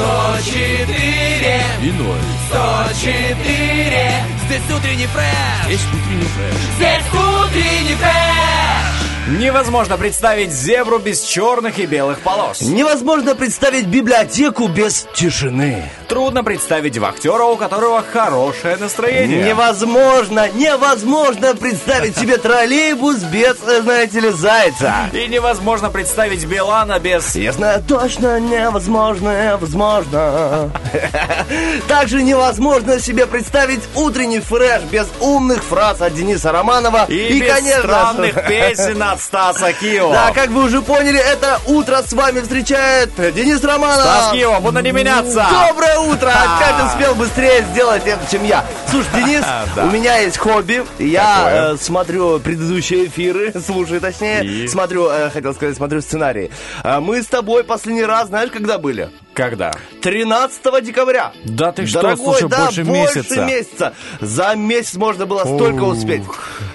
104 И ноль. 104 Здесь утренний фреш Есть утренний фреш. Здесь утренний фреш Невозможно представить зебру без черных и белых полос. Невозможно представить библиотеку без тишины. Трудно представить вахтера, у которого хорошее настроение. Невозможно, невозможно представить себе троллейбус без, э, знаете ли, зайца. И невозможно представить Билана без... Я знаю точно невозможно, возможно. Также невозможно себе представить утренний фреш без умных фраз от Дениса Романова. И, без странных песен от Стаса Киева. Да, как вы уже поняли, это утро с вами встречает Денис Романов. Стас Киева, буду не меняться. Доброе утро! Опять успел быстрее сделать это, чем я. Слушай, Денис, у меня есть хобби. Я э, смотрю предыдущие эфиры, слушаю точнее. Смотрю, э, хотел сказать, смотрю сценарий. А мы с тобой последний раз, знаешь, когда были? Когда? 13 декабря. Да ты что, Дорогой, слушай, да, больше месяца. месяца. За месяц можно было столько Ух. успеть.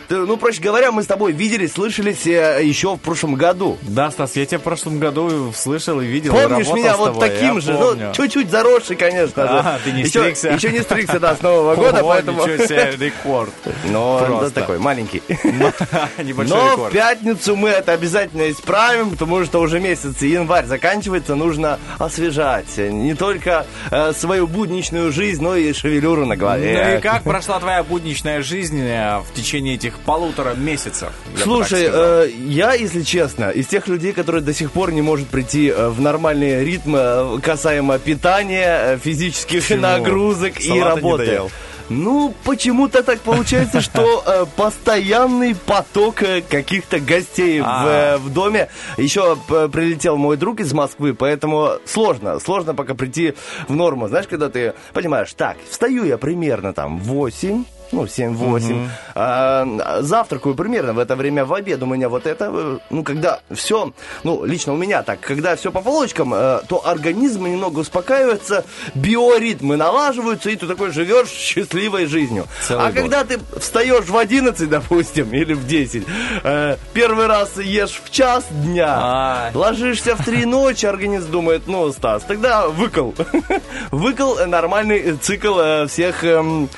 Ну, проще говоря, мы с тобой виделись, слышались э, еще в прошлом году. Да, Стас, я тебя в прошлом году слышал и видел. Помнишь меня вот тобой, таким же, помню. ну, чуть-чуть заросший, конечно же. А, ты не еще, стригся? Еще не стригся, да, с Нового года, Ого, поэтому... ничего себе, рекорд. Но Просто. да, такой маленький. Небольшой Но в рекорд. пятницу мы это обязательно исправим, потому что уже месяц январь заканчивается, нужно освежать не только э, свою будничную жизнь, но и шевелюру на голове. Ну и как прошла твоя будничная жизнь э, в течение этих полутора месяцев? я Слушай, э, я, если честно, из тех людей, которые до сих пор не может прийти э, в нормальный ритм э, касаемо питания, физических Почему? нагрузок и Салата не работы. Ну, почему-то так получается, что э, постоянный поток э, каких-то гостей в, А. э, в доме. Еще п- прилетел мой друг из Москвы, поэтому сложно, сложно пока прийти в норму. Знаешь, когда ты понимаешь, так, встаю я примерно там в 8, ну, 7-8. А, завтракаю примерно в это время в обед. У меня вот это, ну, когда все, ну, лично у меня так, когда все по полочкам, э, то организм немного успокаивается, биоритмы налаживаются, и ты такой живешь счастливой жизнью. Целый а год. когда ты встаешь в 11, допустим, или в 10, э, первый раз ешь в час дня, А. ложишься в три ночи, организм думает, ну, Стас, тогда выкол. Выкол нормальный цикл э, всех, эм,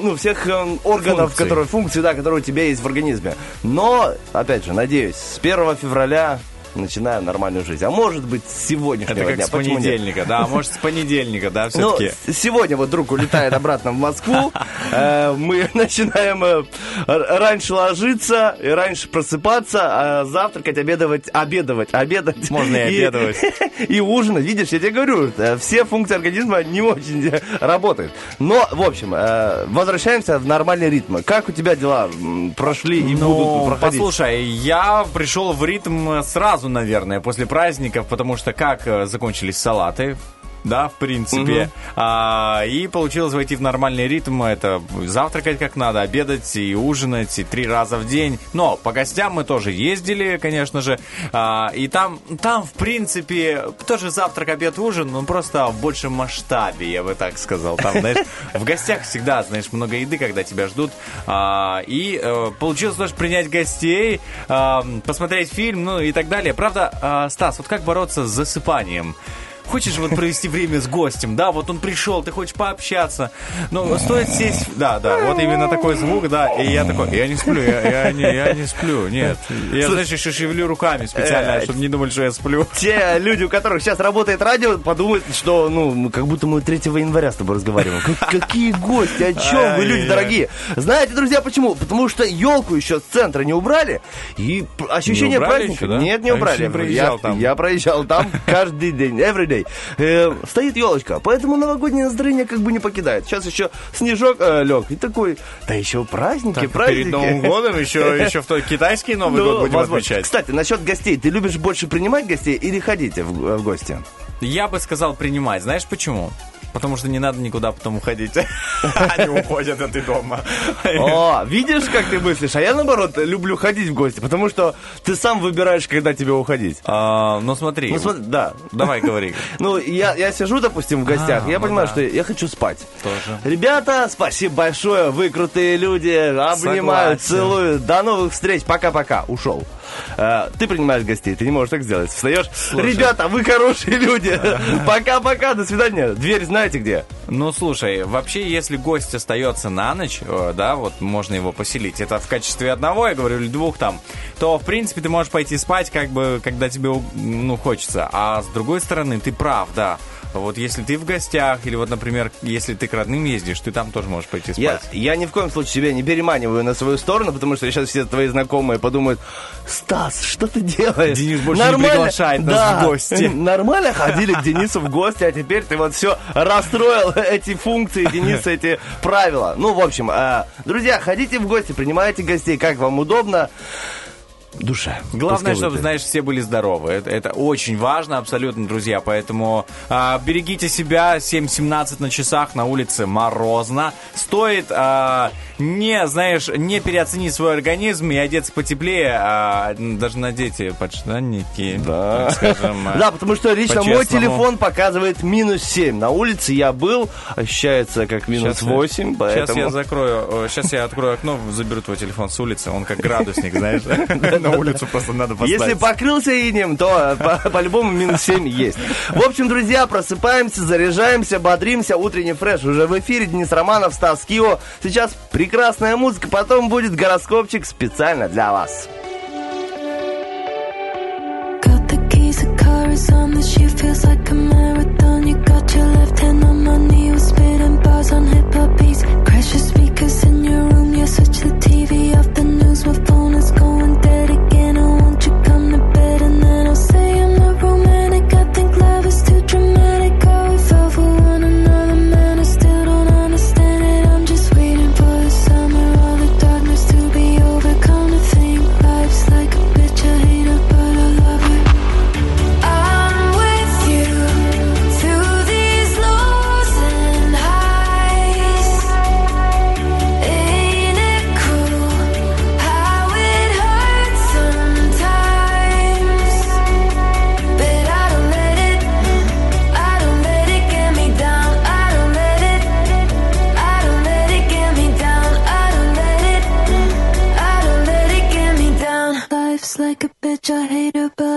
ну, всех эм, органов, Функций. которые, функций, да, которые у тебя есть в организме. Но, опять же, надеюсь, с 1 февраля начинаю нормальную жизнь. А может быть, с сегодняшнего Это как дня. с Почему нет? понедельника, да, может, с понедельника, да, Ну, все-таки. с- сегодня вот друг улетает обратно в Москву. Э, Мы начинаем э, раньше ложиться, и раньше просыпаться, а завтракать, обедовать, обедовать, обедать. Можно и обедовать. И ужинать. Видишь, я тебе говорю, э, все функции организма не очень работают. Но, в общем, возвращаемся в нормальный ритм. Как у тебя дела прошли и Ну, будут проходить? послушай, я пришел в ритм сразу, наверное, после праздников, потому что как э, закончились салаты, да, в принципе. А, и получилось войти в нормальный ритм. Это завтракать как надо, обедать и ужинать, и три раза в день. Но по гостям мы тоже ездили, конечно же. А, и там, там, в принципе, тоже завтрак, обед, ужин, но просто в большем масштабе, я бы так сказал. Там, знаешь, в гостях всегда, знаешь, много еды, когда тебя ждут. А, и э, получилось тоже принять гостей, а, посмотреть фильм, ну и так далее. Правда, а, Стас, вот как бороться с засыпанием? Хочешь вот провести время с гостем, да, вот он пришел, ты хочешь пообщаться, но стоит сесть, да, да, вот именно такой звук, да, и я такой, я не сплю, я, я не, я не сплю, нет, я, знаешь, еще шевелю руками специально, Э, чтобы не думали, что я сплю. Те люди, у которых сейчас работает радио, подумают, что, ну, как будто мы 3 января с тобой разговариваем. Как- Какие гости, о чем вы, люди дорогие? Знаете, друзья, почему? Потому что елку еще с центра не убрали, и ощущение праздника... Нет, не Я убрали. не проезжал я, там. я проезжал там каждый день, every day. Э, стоит елочка, поэтому новогоднее настроение как бы не покидает. Сейчас еще снежок э, лег, и такой, да еще праздники, Так, праздники. перед Новым годом еще, еще в той китайский Новый Ну, год будем возможно. отмечать. Кстати, насчет гостей. Ты любишь больше принимать гостей или ходить в, в гости? Я бы сказал принимать. Знаешь почему? Потому что не надо никуда потом уходить. Они уходят, а ты дома. О, видишь, как ты мыслишь? А я, наоборот, люблю ходить в гости, потому что ты сам выбираешь, когда тебе уходить. А, ну смотри. Ну, смотри, да. Давай говори. Ну, я, я сижу, допустим, в гостях, А, я ну понимаю, что я хочу спать. Тоже. Ребята, спасибо большое, вы крутые люди, обнимают, целуют. До новых встреч, пока-пока, ушел. Э, ты принимаешь гостей, ты не можешь так сделать. Встаешь, ребята, вы хорошие люди, пока-пока, до свидания. Дверь знаете где? Ну, слушай, вообще, если гость остается на ночь, э, да, вот можно его поселить, это в качестве одного, я говорю, или двух там, то, в принципе, ты можешь пойти спать, как бы, когда тебе, ну, хочется. А с другой стороны, ты прав, да. Вот если ты в гостях, или вот, например, если ты к родным ездишь, ты там тоже можешь пойти спать. Я, я ни в коем случае себя не переманиваю на свою сторону, потому что сейчас все твои знакомые подумают, Стас, что ты делаешь? Денис больше не приглашает нас Да, в гости». Нормально ходили к Денису в гости, а теперь ты вот все расстроил эти функции Дениса, эти правила. Ну, в общем, э, друзья, ходите в гости, принимайте гостей, как вам удобно. Душа. Главное, чтобы, будет. знаешь, все были здоровы. Это, это очень важно, абсолютно, друзья. Поэтому а, берегите себя. 7.17 на часах, на улице морозно. Стоит а, не, знаешь, не переоценить свой организм и одеться потеплее, а даже надеть подштанники. Да. скажем. а. Да, потому что лично мой телефон показывает минус 7. На улице я был, ощущается как минус Щас я- 8, поэтому... Сейчас я закрою, сейчас я открою окно, заберу твой телефон с улицы, он как градусник, знаешь, на улицу просто надо поставить. Если покрылся инем, то по- по-любому минус 7 есть. В общем, друзья, просыпаемся, заряжаемся, бодримся. Утренний фреш уже в эфире. Денис Романов, Стас Кио. Сейчас прекрасная музыка, потом будет гороскопчик специально для вас. Got the keys, the car is on such a hater,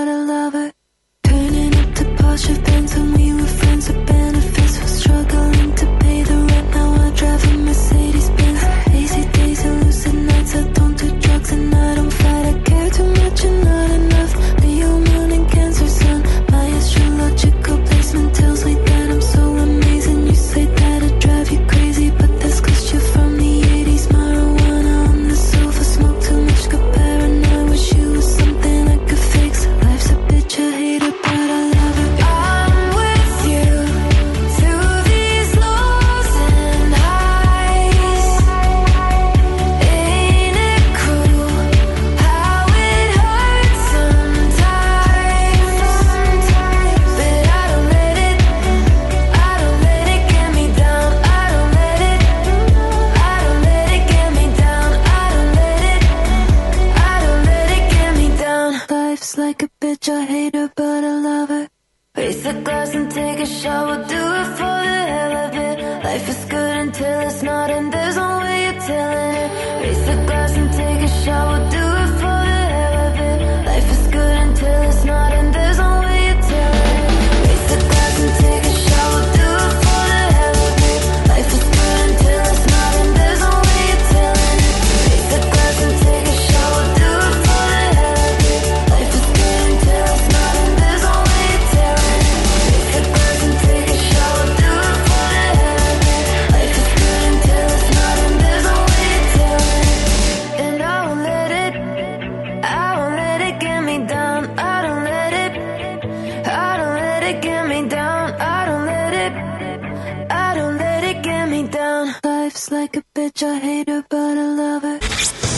Life's like a bitch, I hate her, but I love her.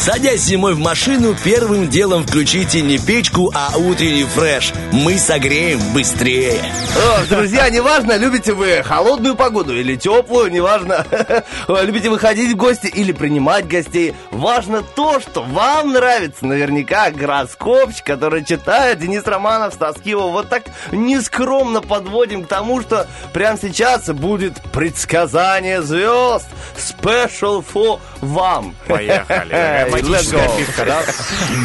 Садясь зимой в машину, первым делом включите не печку, а утренний фреш. Мы согреем быстрее. Ох, друзья, неважно, любите вы холодную погоду или теплую, неважно, любите выходить в гости или принимать гостей. Важно то, что вам нравится наверняка гороскопчик, который читает Денис Романов с Тоскиева. Вот так нескромно подводим к тому, что прямо сейчас будет предсказание звезд. Special for вам. Поехали. Let's Романтическая go. пивка, да?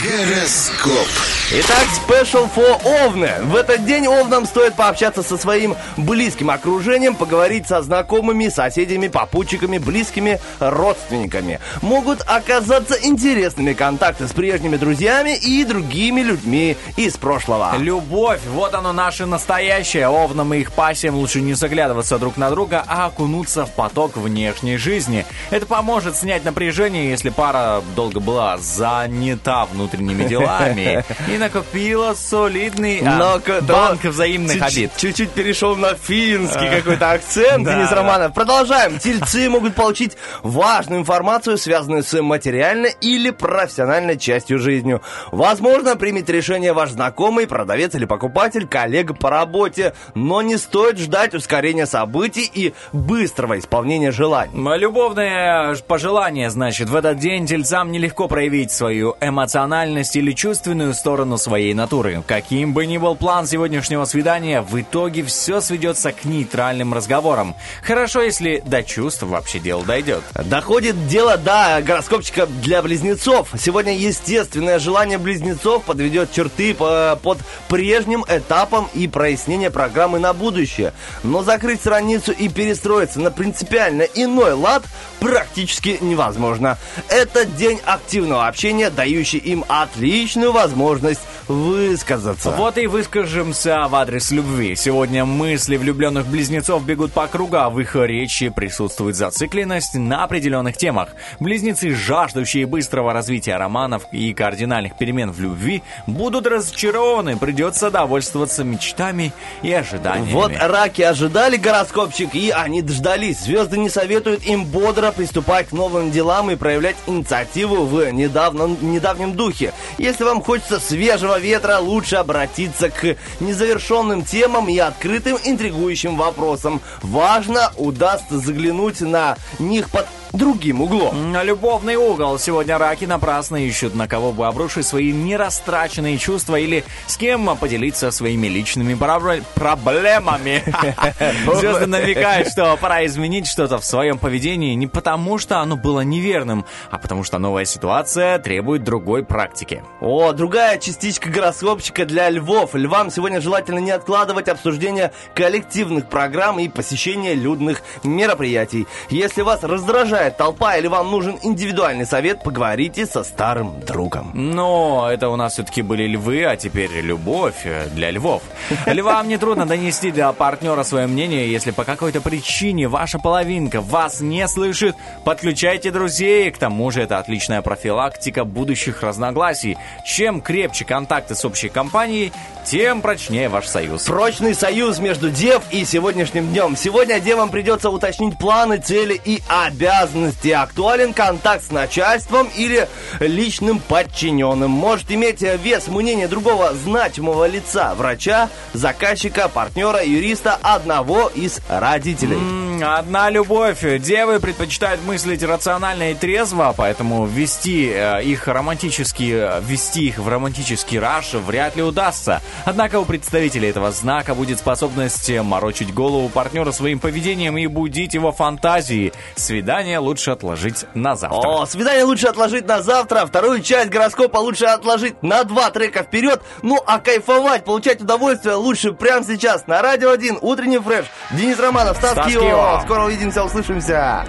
Гороскоп. Итак, special for Овны. В этот день Овнам стоит пообщаться со своим близким окружением, поговорить со знакомыми, соседями, попутчиками, близкими родственниками. Могут оказаться интересными контакты с прежними друзьями и другими людьми из прошлого. Любовь, вот оно наше настоящее. Овнам и их пассиям лучше не заглядываться друг на друга, а окунуться в поток внешней жизни. Это поможет снять напряжение, если пара долго была занята внутренними делами и накопила солидный а, Но-ка, банк да, взаимных чуть- обид. Чуть-чуть перешел на финский какой-то акцент, Денис. Романов. Продолжаем. Тельцы могут получить важную информацию, связанную с материальной или профессиональной частью жизни. Возможно, примет решение ваш знакомый, продавец или покупатель, коллега по работе. Но не стоит ждать ускорения событий и быстрого исполнения желаний. Любовное пожелание, значит, в этот день тельцам нелегко проявить свою эмоциональность или чувственную сторону своей натуры. Каким бы ни был план сегодняшнего свидания, в итоге все сведется к нейтральным разговорам. Хорошо, если до чувств вообще дело дойдет. Доходит дело до гороскопчика для близнецов. Сегодня естественное желание близнецов подведет черты по- под прежним этапом и прояснение программы на будущее. Но закрыть страницу и перестроиться на принципиально иной лад практически невозможно. Это день активного общения, дающий им отличную возможность высказаться. Вот и выскажемся в адрес любви. Сегодня мысли влюбленных близнецов бегут по кругу, а в их речи присутствует зацикленность на определенных темах. Близнецы, жаждущие быстрого развития романов и кардинальных перемен в любви, будут разочарованы, придется довольствоваться мечтами и ожиданиями. Вот раки ожидали гороскопчик, и они дождались. Звезды не советуют им бодро приступать к новым делам и проявлять инициативу в недавнем, недавнем духе. Если вам хочется свежего ветра, лучше обратиться к незавершенным темам и открытым интригующим вопросам. Важно, удастся заглянуть на них под другим углом. На Любовный угол. Сегодня раки напрасно ищут, на кого бы обрушить свои нерастраченные чувства или с кем поделиться своими личными пробле- проблемами. Звезды намекают, что пора изменить что-то в своем поведении не потому, что оно было неверным, а потому что новая ситуация требует другой практики. О, другая частичка гороскопчика для львов. Львам сегодня желательно не откладывать обсуждение коллективных программ и посещение людных мероприятий. Если вас раздражает толпа или вам нужен индивидуальный совет, поговорите со старым другом. Но это у нас все-таки были львы, а теперь любовь э, для львов. Львам нетрудно донести до партнера свое мнение, если по какой-то причине ваша половинка вас не слышит, подключайте друзей, к тому же это отличная профилактика будущих разногласий. Чем крепче контакты с общей компанией, тем прочнее ваш союз. Прочный союз между дев и сегодняшним днем. Сегодня девам придется уточнить планы, цели и обязанности. Актуален контакт с начальством или личным подчиненным. Может иметь вес мнение другого значимого лица, врача, заказчика, партнера, юриста, одного из родителей. М, Одна любовь. Девы предпочитают мыслить рационально и трезво, поэтому ввести э, их романтически, э, ввести их в романтический раш вряд ли удастся. Однако у представителей этого знака будет способность э, морочить голову партнера своим поведением и будить его фантазии. Свидание лучше отложить на завтра. О, свидание лучше отложить на завтра, вторую часть гороскопа лучше отложить на два трека вперед, ну а кайфовать, получать удовольствие лучше прямо сейчас на Радио 1, утренний фреш. Денис Романов, Стас, Стас Кио. Кио. Скоро увидимся, услышимся.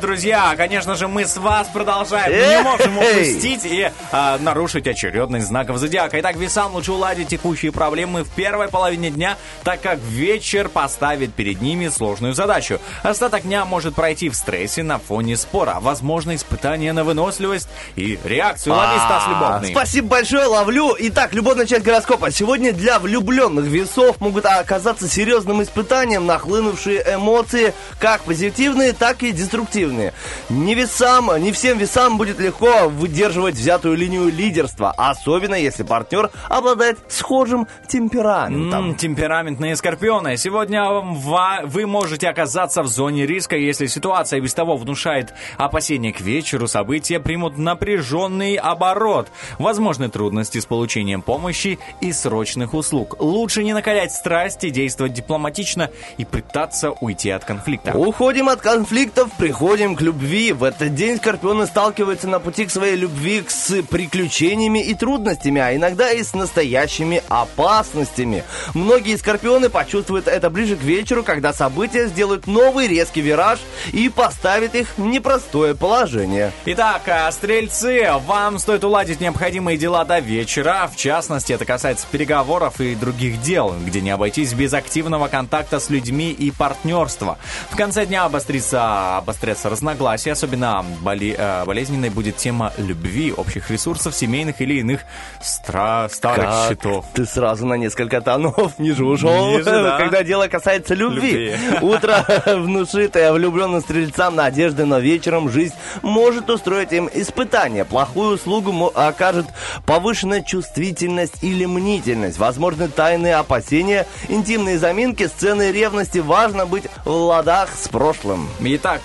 Друзья, конечно же, мы с вас продолжаем. Мы не можем упустить и а, нарушить очередность знаков зодиака. Итак, весам лучше уладить текущие проблемы в первой половине дня, так как вечер поставит перед ними сложную задачу. Остаток дня может пройти в стрессе на фоне спора. Возможно, испытание на выносливость и реакцию. Лови, Стас, любовный. Спасибо большое, ловлю. Итак, любовная часть гороскопа. Сегодня для влюбленных весов могут оказаться серьезным испытанием нахлынувшие эмоции, как позитивные, так и деструктивные. Не весам, не всем весам будет легко выдерживать взятую линию лидерства, особенно если партнер обладает схожим темпераментом. М, темпераментные скорпионы. Сегодня вы можете оказаться в зоне риска, если ситуация без того внушает опасения к вечеру, события примут напряженный оборот. Возможны трудности с получением помощи и срочных услуг. Лучше не накалять страсти, действовать дипломатично и пытаться уйти от конфликта. Уходим от конфликтов, приходим к любви. В этот день скорпионы сталкиваются на пути к своей любви с приключениями и трудностями, а иногда и с настоящими опасностями. Многие скорпионы почувствуют это ближе к вечеру, когда события сделают новый резкий вираж и поставят их в непростое положение. Итак, а, стрельцы, вам стоит уладить необходимые дела до вечера. В частности, это касается переговоров и других дел, где не обойтись без активного контакта с людьми и партнерства. В конце дня обострится, обострятся разногласия, особенно боли- э, болезненной будет тема любви, общих ресурсов, семейных или иных стра- старых Как счетов. Ты сразу на несколько тонов ниже ушел, Ниже, да. когда дело касается любви. Любви. Утро внушитое влюбленным стрельцам надежды, но вечером жизнь может устроить им испытание. Плохую услугу окажет повышенная чувствительность или мнительность. Возможны тайные опасения, интимные заминки, сцены ревности. Важно быть в ладах с прошлым. Итак,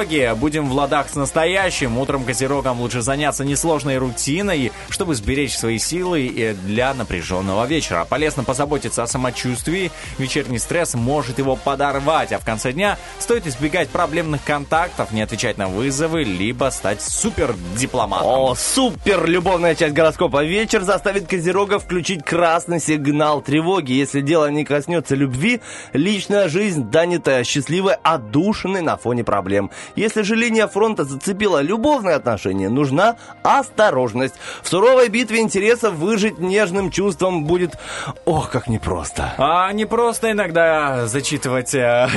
козероги, будем в ладах с настоящим. Утром козерогам лучше заняться несложной рутиной, чтобы сберечь свои силы и для напряженного вечера. Полезно позаботиться о самочувствии. Вечерний стресс может его подорвать, а в конце дня стоит избегать проблемных контактов, не отвечать на вызовы, либо стать супер дипломатом. О, супер любовная часть гороскопа. Вечер заставит Козерога включить красный сигнал тревоги. Если дело не коснется любви, личная жизнь данета счастливой отдушиной на фоне проблем. Если же линия фронта зацепила любовные отношения, нужна осторожность. В суровой битве интересов выжить нежным чувством будет, ох, как непросто. А не просто иногда зачитывать э,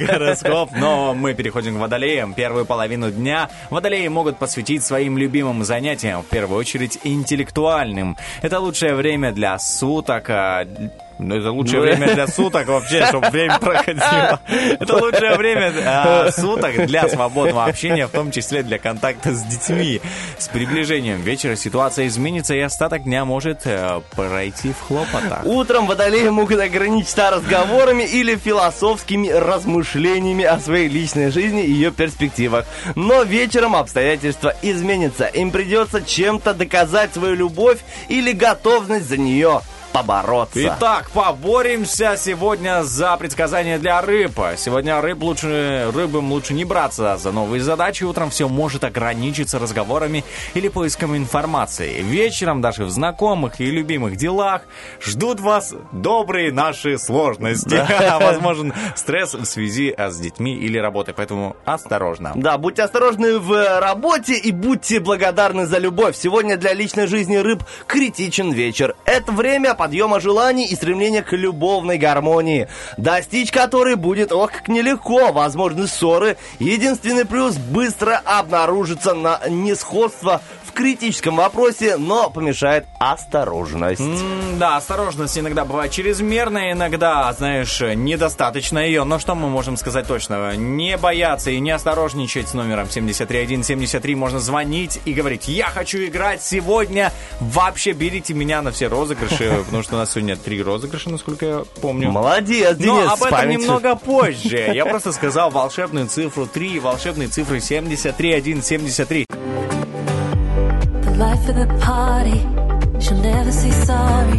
гороскоп, но мы переходим к водолеям. Первую половину дня водолеи могут посвятить своим любимым занятиям, в первую очередь интеллектуальным. Это лучшее время для суток, а, Ну, это лучшее время для суток вообще, чтобы время проходило. Это лучшее время а, суток для свободного общения, в том числе для контакта с детьми. С приближением вечера ситуация изменится, и остаток дня может э, пройти в хлопотах. Утром водолеи могут ограничиться разговорами или философскими размышлениями о своей личной жизни и ее перспективах. Но вечером обстоятельства изменятся. Им придется чем-то доказать свою любовь или готовность за нее побороться. Итак, поборемся сегодня за предсказание для рыб. Сегодня рыб лучше, рыбам лучше не браться за новые задачи. Утром все может ограничиться разговорами или поиском информации. Вечером даже в знакомых и любимых делах ждут вас добрые наши сложности. Возможен стресс в связи а, с детьми или работой, поэтому осторожно. Да, будьте осторожны в работе и будьте благодарны за любовь. Сегодня для личной жизни рыб критичен вечер. Это время подъема желаний и стремления к любовной гармонии, достичь которой будет, ох, как нелегко, возможны ссоры. Единственный плюс быстро обнаружится на несходство критическом вопросе, но помешает осторожность. М, Да, осторожность иногда бывает чрезмерная, иногда, знаешь, недостаточно ее. Но что мы можем сказать точно? Не бояться и не осторожничать с номером 73173. Можно звонить и говорить, я хочу играть сегодня. Вообще берите меня на все розыгрыши, потому что у нас сегодня три розыгрыша, насколько я помню. Молодец, Денис, Но об этом немного позже. Я просто сказал волшебную цифру 3 и волшебные цифры 73173. Life of the party, she'll never say sorry.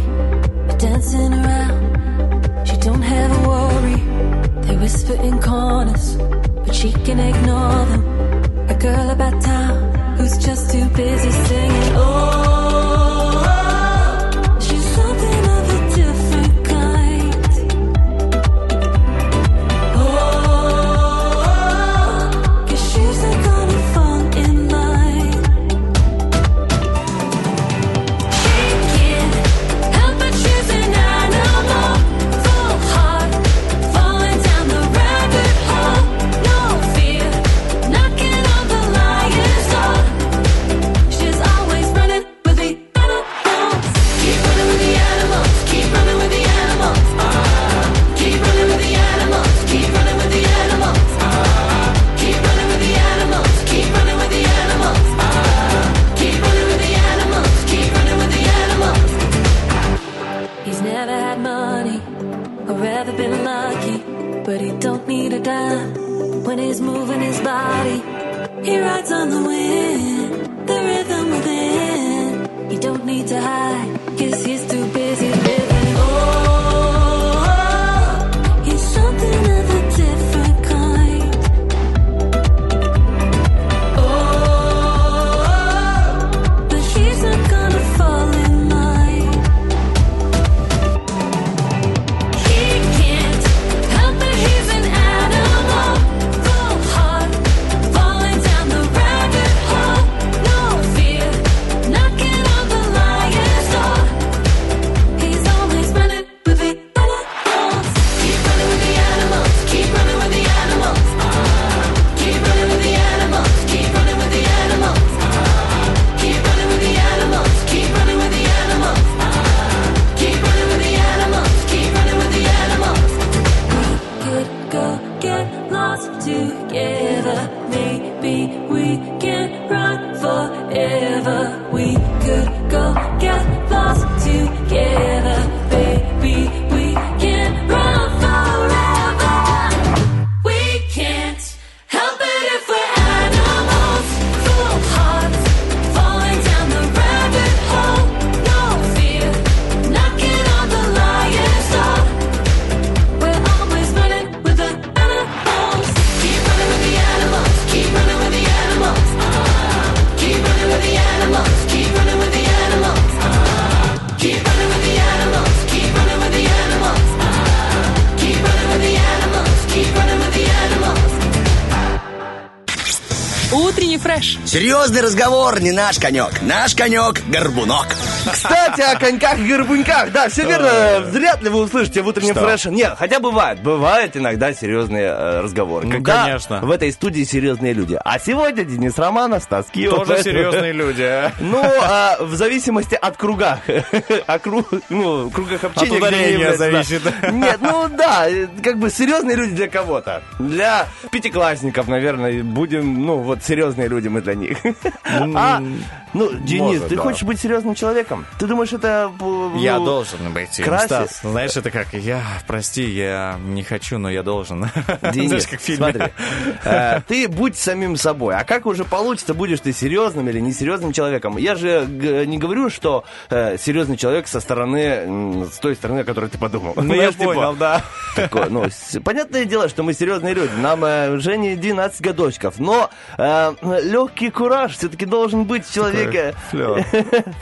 But dancing around, she don't have a worry. They whisper in corners, but she can ignore them. A girl about town who's just too busy singing. Oh, Серьезный разговор не наш конек. Наш конек – горбунок. Кстати, о коньках и горбуньках. Да, все верно. Вряд ли вы услышите в утреннем Что? фреше. Нет, хотя бывает. Бывают иногда серьезные э, разговоры. Ну, Когда конечно. В этой студии серьезные люди. А сегодня Денис Романов, Стас Киев. Тоже серьезные люди. а? Ну, а, в зависимости от кругах. О кру- ну, кругах общения. От ударения да. зависит. Нет, ну да, э, как бы серьезные люди для кого-то. Для пятиклассников, наверное, будем, ну, вот серьезные люди мы для них. А, ну, Денис, может, ты хочешь быть серьезным человеком? Ты думаешь, это... э, Я ну, должен быть. красит. Стас, знаешь, это как я, прости, я не хочу, но я должен. Денис, Знаешь, как в фильме. смотри, э, ты будь самим собой. А как уже получится, будешь ты серьезным или несерьезным человеком? Я же г- не говорю, что э, серьезный человек со стороны, с той стороны, о которой ты подумал. Ну, я типа, понял, да. такое, ну, с- понятное дело, что мы серьезные люди. Нам э, Жене 12 годочков. Но легкий кураж все-таки должен быть в человеке. флёр.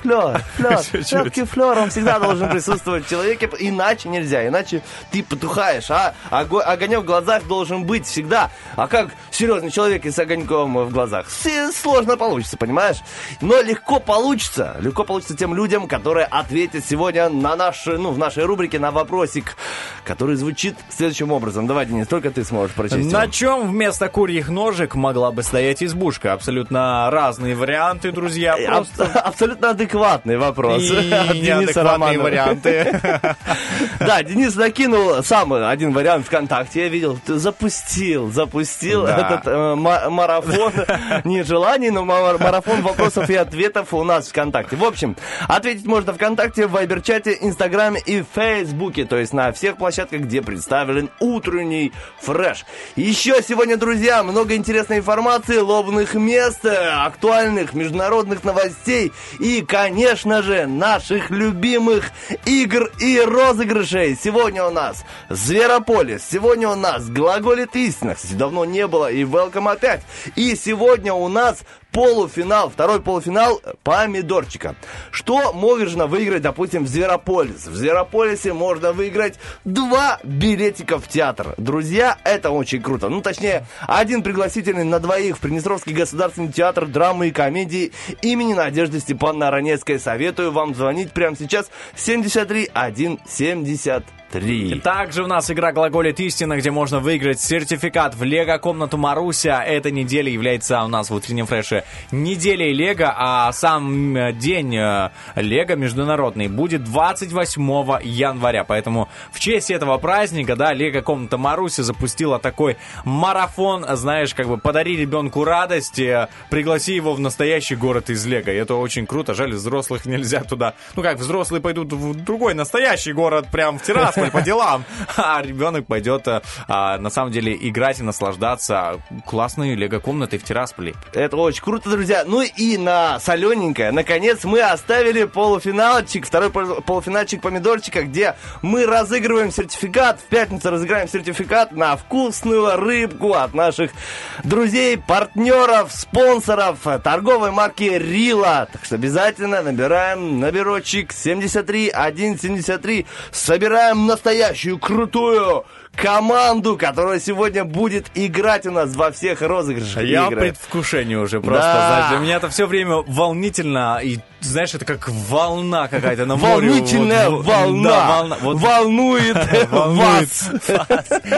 Флёр, флёр. Чуть-чуть. Легкий флёр, он всегда должен присутствовать в человеке. Иначе нельзя, иначе ты потухаешь. А Ого- огонек в глазах должен быть всегда. А как серьезный человек и с огоньком в глазах? Сложно получится, понимаешь? Но легко получится. Легко получится тем людям, которые ответят сегодня на наш, ну, в нашей рубрике на вопросик, который звучит следующим образом. Давай, Денис, только ты сможешь прочесть. На его. чем вместо курьих ножек могла бы стоять избушка? Абсолютно разные варианты, друзья. Э, Просто аб- Абсолютно адекватный вопрос. и Дениса Романова. варианты. Да, Денис накинул сам один вариант ВКонтакте. Я видел, запустил, запустил этот э, ма- марафон не желаний, но ма- марафон вопросов и ответов у нас ВКонтакте. В общем, ответить можно ВКонтакте, в Вайбер-чате, Инстаграме и Фейсбуке, то есть на всех площадках, где представлен утренний фреш. Еще сегодня, друзья, много интересной информации, лобных мест, э, актуальных международных новостей и, конечно же, наших любимых игр и розыгрышей. Сегодня у нас Зверополис, сегодня у нас Глаголит истина, кстати, давно не было, и Welcome опять. И сегодня у нас полуфинал, второй полуфинал помидорчика. Что можно выиграть, допустим, в Зверополис? В Зверополисе можно выиграть два билетика в театр. Друзья, это очень круто. Ну, точнее, один пригласительный на двоих в Приднестровский государственный театр драмы и комедии имени Надежды Степановны Аронецкой. Советую вам звонить прямо сейчас 73 173. Также у нас игра «Глаголит истина», где можно выиграть сертификат в Лего-комнату Маруся. Эта неделя является у нас в утреннем фреше неделей Лего, а сам э, день э, Лего международный будет 28 января. Поэтому в честь этого праздника, да, Лего-комната Маруся запустила такой марафон, знаешь, как бы подари ребенку радость, э, пригласи его в настоящий город из Лего. И это очень круто. Жаль, взрослых нельзя туда. Ну как, взрослые пойдут в другой настоящий город, прям в Тирасполь по делам, а ребенок пойдет а, а, на самом деле играть и наслаждаться классной лего-комнатой в Тирасполе. Это очень круто, друзья. Ну и на солененькое, наконец, мы оставили полуфиналчик, второй пол- полуфинальчик помидорчика, где мы разыгрываем сертификат. В пятницу разыграем сертификат на вкусную рыбку от наших друзей, партнеров, спонсоров э, торговой марки Рила. Так что обязательно набираем наберочек 73173. Собираем настоящую крутую команду, которая сегодня будет играть у нас во всех розыгрышах. Я в играх. предвкушении уже просто. Да. знаешь, для меня это все время волнительно и знаешь, это как волна какая-то на море. Волнительная Вот, волна, да, волна. Вот волнует вас.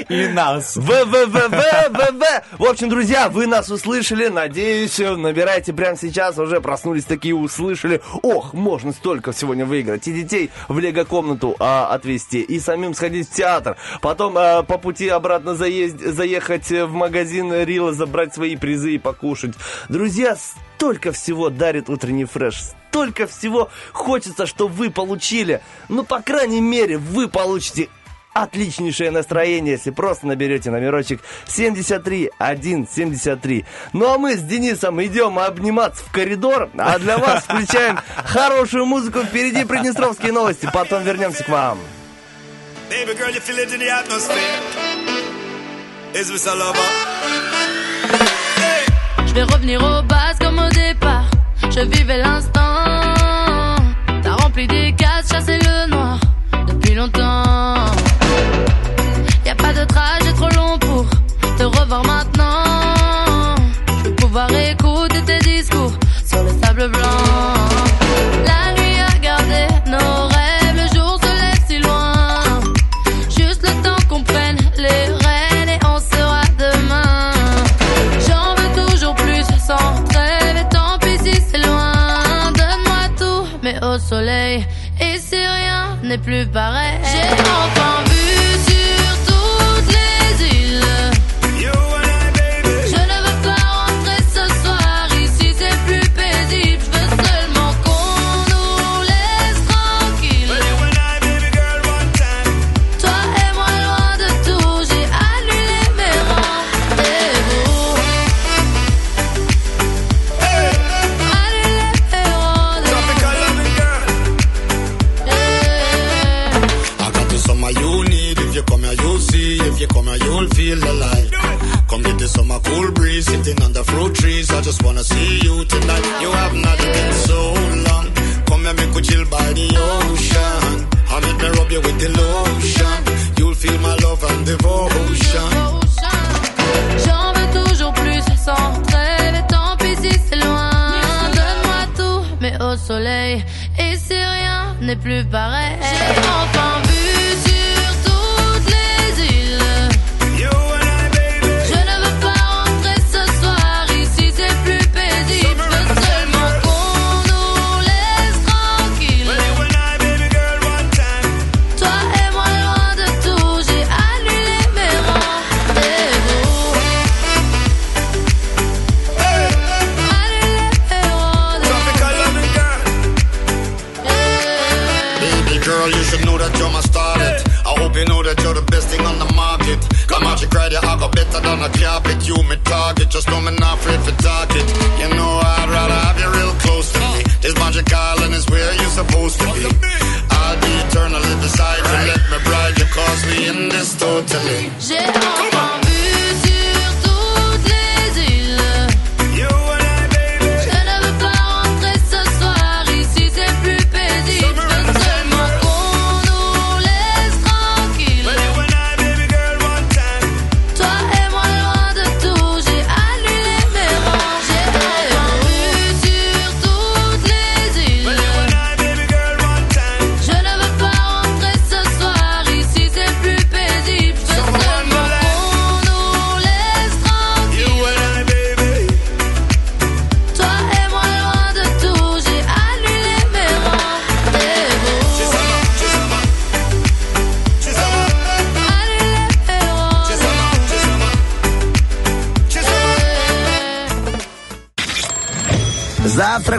и нас. ВВВВВВ. В общем, друзья, вы нас услышали. Надеюсь, набирайте прямо сейчас. Уже проснулись такие, услышали. Ох, можно столько сегодня выиграть. И детей в лего-комнату а, отвезти, и самим сходить в театр. Потом а, по пути обратно заезд- заехать в магазин Рила, забрать свои призы и покушать. Друзья, столько всего дарит утренний фреш. Столько всего хочется, что вы получили. Ну, по крайней мере, вы получите отличнейшее настроение, если просто наберете номерочек 73173. Ну а мы с Денисом идем обниматься в коридор, а для вас включаем хорошую музыку. Впереди Приднестровские новости, потом вернемся к вам. Baby girl, you feel it in the atmosphere. Is this a lover? Je vais revenir aux bases comme au départ. Je vivais l'instant. T'as rempli des cases, chassé le noir depuis longtemps. Y a pas de trajet trop long pour te revoir maintenant. Je pouvoir écouter tes discours sur le sable blanc. N'est plus pareil, j'ai n'est plus pareil, just know me not afraid target. You know I'd rather have you real close to me. This magical and it's where you're supposed to be. I'll be eternally beside you. Let me bride you, cause we in this totally.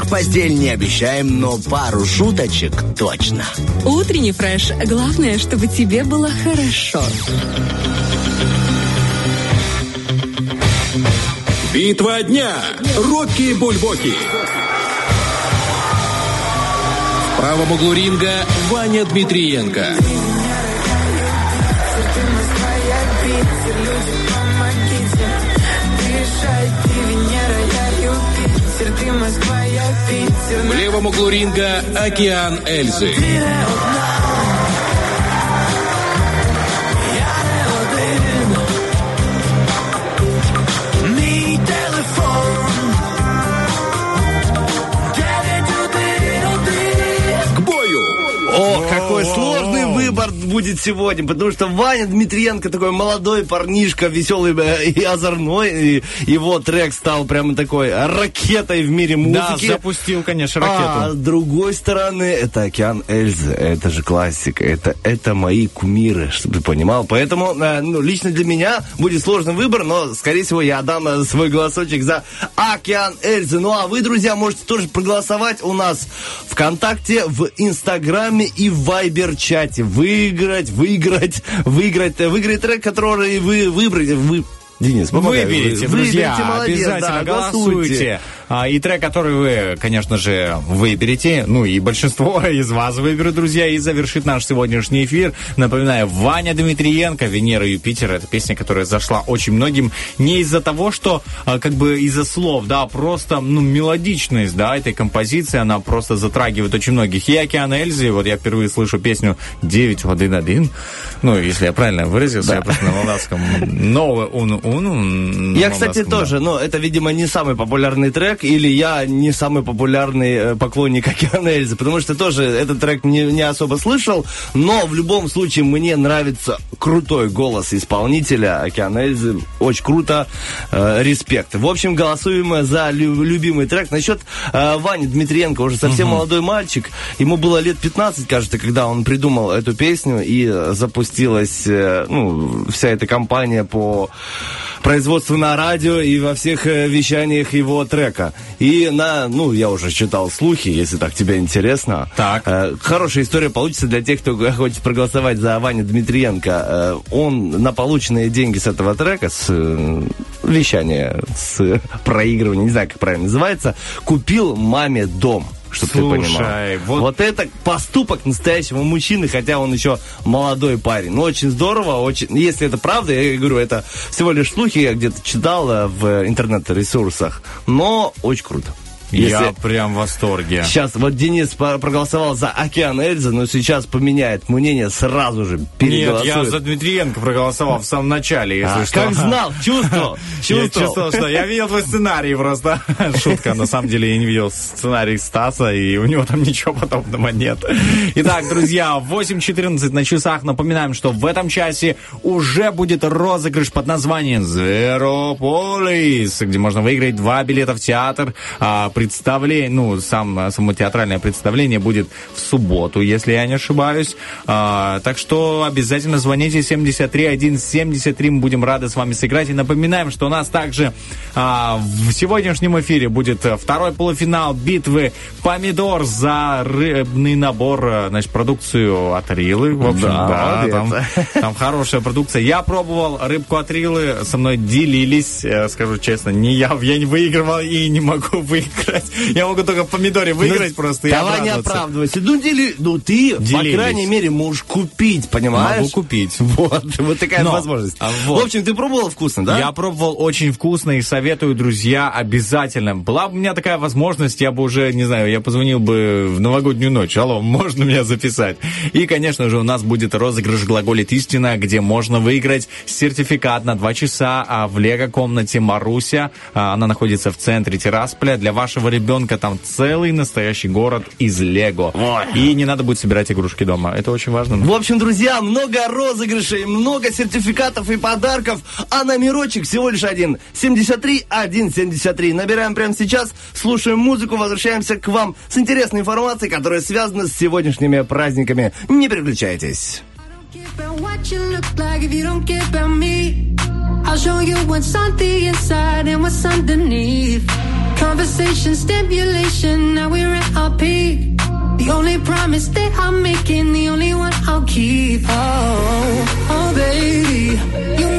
В постель не обещаем, но пару шуточек точно. Утренний фреш. Главное, чтобы тебе было хорошо. Битва дня. Рокки Бульбоки. В правом углу ринга Ваня Дмитриенко. В левом углу ринга Океан Эльзы. Будет сегодня, потому что Ваня Дмитриенко такой молодой парнишка, веселый э, и озорной, и его трек стал прямо такой ракетой в мире Да, музыки. запустил, конечно, А ракету. с другой стороны, это Океан Эльзы, это же классика, это, это мои кумиры, чтобы ты понимал. Поэтому, э, ну, лично для меня будет сложный выбор, но, скорее всего, я отдам э, свой голосочек за Океан Эльзы. Ну, а вы, друзья, можете тоже проголосовать у нас ВКонтакте, в Инстаграме и в Вайбер-чате. Выиграть, выиграть, выиграть, э, выиграть трек, который вы выбрали, вы... Денис, помогай. Выберите, Вы- друзья, выберите, молодец, обязательно да, голосуйте. А, и трек, который вы, конечно же, выберете, ну и большинство из вас выберут, друзья, и завершит наш сегодняшний эфир. Напоминаю, Ваня Дмитриенко, Венера Юпитер, это песня, которая зашла очень многим не из-за того, что а, как бы из-за слов, да, просто, ну, мелодичность, да, этой композиции, она просто затрагивает очень многих. И Океан Эльзи, вот я впервые слышу песню «9-1-1», ну, если я правильно выразился, я просто на молдавском «Новое уну уну». Я, кстати, тоже, но это, видимо, не самый популярный трек, трек, или я не самый популярный э, поклонник Океана Эльзы, потому что тоже этот трек не, не особо слышал, но в любом случае мне нравится крутой голос исполнителя Океана Эльзы. Очень круто, э, респект. В общем, голосуем за лю- любимый трек. Насчет э, Вани Дмитриенко, уже совсем молодой мальчик, ему было лет 15, кажется, когда он придумал эту песню, и запустилась э, ну, вся эта кампания по производству на радио и во всех э, вещаниях его трека. И на, ну, я уже читал слухи, если так тебе интересно. Так. Э, хорошая история получится для тех, кто хочет проголосовать за Ваню Дмитриенко. Э, он на полученные деньги с этого трека, с э, вещания, с проигрывания, не знаю, как правильно называется, купил маме дом. Чтобы ты Слушай, понимал. вот- вот это поступок настоящего мужчины, хотя он еще молодой парень. Ну, очень здорово, очень. Если это правда, я говорю, это всего лишь слухи, я где-то читал э, в интернет-ресурсах. Но очень круто. Я Если- прям в восторге. Сейчас вот Денис проголосовал за Океан Эльзы, но сейчас поменяет мнение сразу же. Нет, я за Дмитриенко проголосовал в самом начале, если А, что. Как знал, чувствовал, Я чувствовал. чувствовал, что я видел твой сценарий просто. Шутка, на самом деле я не видел сценарий Стаса, и у него там ничего подобного нет. Итак, друзья, 8.14 на часах. Напоминаем, что в этом часе уже будет розыгрыш под названием Зверополис, где можно выиграть два билета в театр. А, представление, ну, сам, само театральное представление будет в субботу, если я не ошибаюсь. А, так что обязательно звоните 73173, мы будем рады с вами сыграть. И напоминаем, что у нас также а, в сегодняшнем эфире будет второй полуфинал битвы «Помидор» за рыбный набор, значит, продукцию от Рилы. В общем, Да, да, там, там хорошая продукция. Я пробовал рыбку от Рилы, со мной делились, э, скажу честно, не я, я не выигрывал и не могу выиграть. Я могу только в помидоре выиграть просто и Ну, Давай не оправдывайся. Ну, дели, ну ты, Делились. по крайней мере, можешь купить, понимаешь? Могу купить. Вот, вот такая Но, возможность. а, вот. В общем, ты пробовал вкусно, да? Я пробовал очень вкусно и советую, друзья, обязательно. Была бы у меня такая возможность, я бы уже, не знаю, я позвонил бы в новогоднюю ночь. Алло, можно меня записать? И, конечно же, у нас будет розыгрыш «Глаголит истина», где можно выиграть сертификат на два часа а, в лего-комнате «Маруся». А, Она находится в центре Тирасполя. Для вашего ребенка там целый настоящий город из лего. И не надо будет собирать игрушки дома. Это очень важно. В общем, друзья, много розыгрышей, много сертификатов и подарков, а номерочек всего лишь один. 73 173. Набираем прямо сейчас, слушаем музыку, возвращаемся к вам с интересной информацией, которая связана с сегодняшними праздниками. Не переключайтесь. I'll show you what's on the inside and what's underneath. Conversation, stimulation, now we're at our peak. The only promise that I'm making, the only one I'll keep. Oh, oh baby, you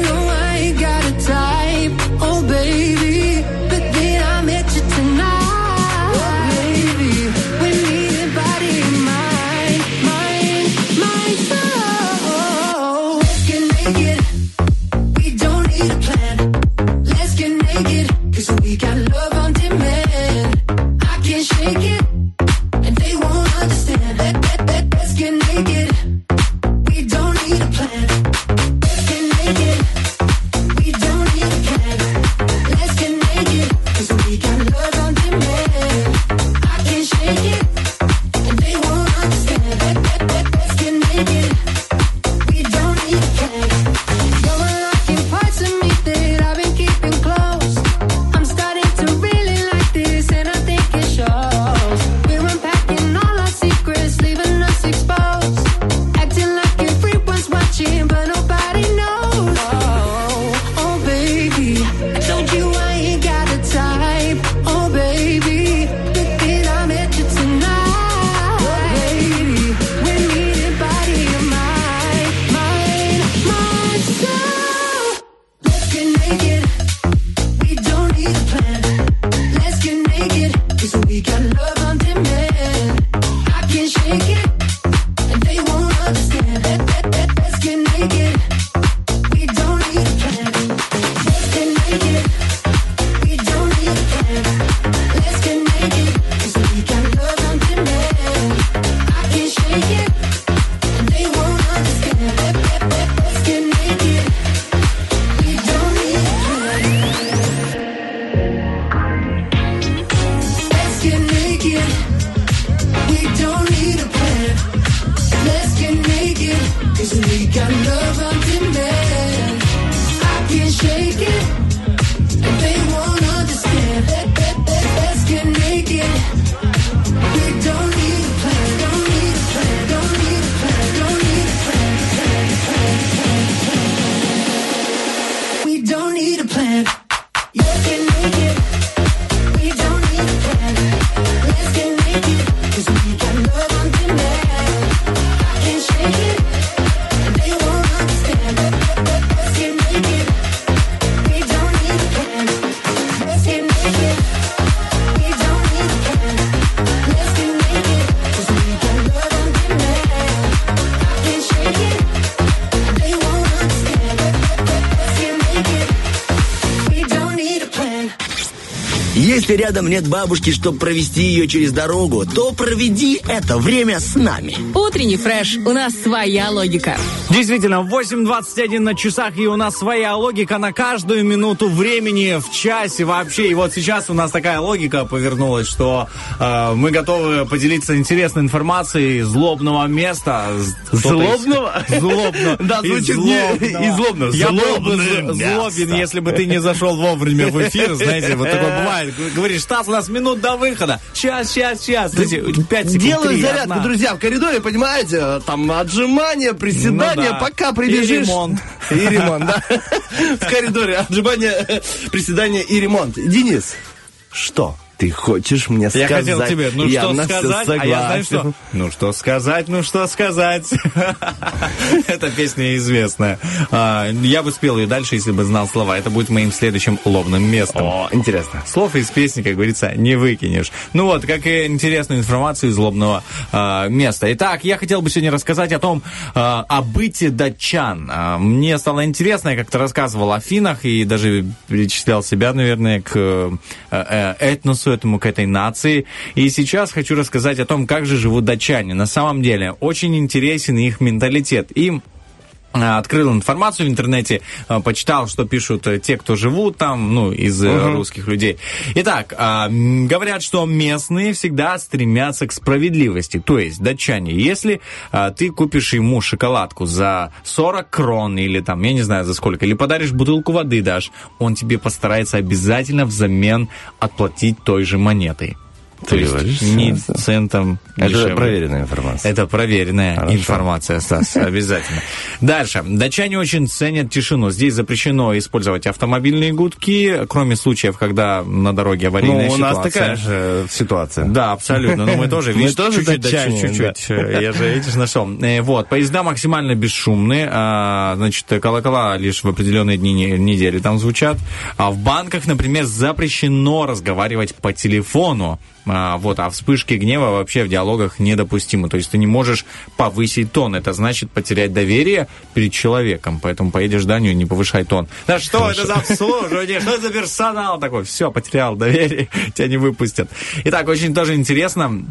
рядом нет бабушки, чтобы провести ее через дорогу, то проведи это время с нами. Утренний фреш. У нас своя логика. Действительно, 8.21 на часах, и у нас своя логика на каждую минуту времени в часе вообще. И вот сейчас у нас такая логика повернулась, что э, мы готовы поделиться интересной информацией злобного места. Злобного? Злобного. Да, звучит не- и злобно. Я был бы злобен, если бы ты не зашел вовремя в эфир. Знаете, вот такое бывает. Говоришь, Стас, у нас минут до выхода. Сейчас, сейчас, сейчас. 5 секунд. Делаю зарядку, друзья, в коридоре, понимаете, там отжимания, приседания, Ну да. пока прибежишь. И ремонт. И ремонт, да. В коридоре отжимания, приседания и ремонт. Денис, что ты хочешь мне Я сказать? хотел тебе, ну Я что сказать, а я знаю, что... Ну что сказать, ну что сказать. Эта песня известная. А, Я бы спел ее дальше, если бы знал слова. Это будет моим следующим лобным местом. О, интересно. Слов из песни, как говорится, не выкинешь. Ну вот, как и интересную информацию из лобного а, места. Итак, я хотел бы сегодня рассказать о том, а, о быте датчан. Мне стало интересно, я как-то рассказывал о финнах и даже перечислял себя, наверное, к э, этому, к этой нации. И сейчас хочу рассказать о том, как же живут датчане. На самом деле, очень интересен их менталитет. Им открыл информацию в интернете, а, почитал, что пишут э, те, кто живут там, ну, из э, русских людей. Итак, говорят, что местные всегда стремятся к справедливости. То есть, датчане, если ты купишь ему шоколадку за 40 крон или там, я не знаю за сколько, или подаришь бутылку воды дашь, он тебе постарается обязательно взамен отплатить той же монетой. То есть ни центом Это дешевле. проверенная информация. Это проверенная Хорошо. информация, Стас, обязательно. Дальше. Датчане очень ценят тишину. Здесь запрещено использовать автомобильные гудки, кроме случаев, когда на дороге аварийная Ну, у нас ситуация. такая же ситуация. Да, абсолютно. Но мы тоже, видишь, тоже чуть-чуть, чуть-чуть. Я же, видишь, нашел. Э, Вот, поезда максимально бесшумные. а, Значит, колокола лишь в определенные дни не- недели там звучат. А в банках, например, запрещено разговаривать по телефону. А, Вот, а вспышки гнева вообще в диалогах недопустимы. То есть ты не можешь повысить тон. Это значит потерять доверие перед человеком. Поэтому поедешь в Данию, не повышай тон. Да что это за обслуживание? Что это за персонал такой? Все, потерял доверие, тебя не выпустят. Итак, очень тоже интересно.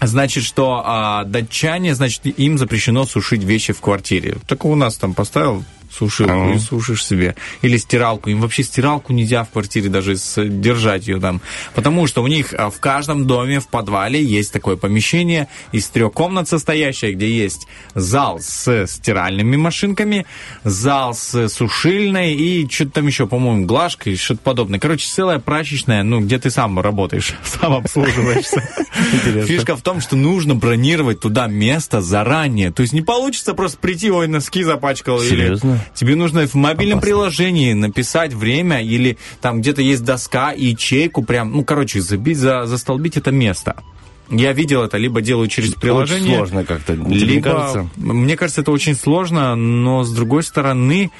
Значит, что а, датчане, значит, им запрещено сушить вещи в квартире. Так у нас там поставил сушилку и сушишь себе. Или стиралку. Им вообще стиралку нельзя в квартире даже держать ее там. Потому что у них а, в каждом доме в подвале есть такое помещение из трех комнат состоящее, где есть зал с стиральными машинками, зал с сушильной и что-то там еще, по-моему, глажкой, что-то подобное. Короче, целая прачечная, ну, где ты сам работаешь, сам обслуживаешься. Фишка в том, что нужно бронировать туда место заранее. То есть не получится просто прийти, ой, носки запачкал. Серьезно? Тебе нужно в мобильном приложении написать время или там где-то есть доска и ячейку прям, ну, короче, забить, за, застолбить это место. Я видел это, либо делаю через приложение. Очень сложно как-то, либо, кажется? Мне кажется, это очень сложно, но с другой стороны,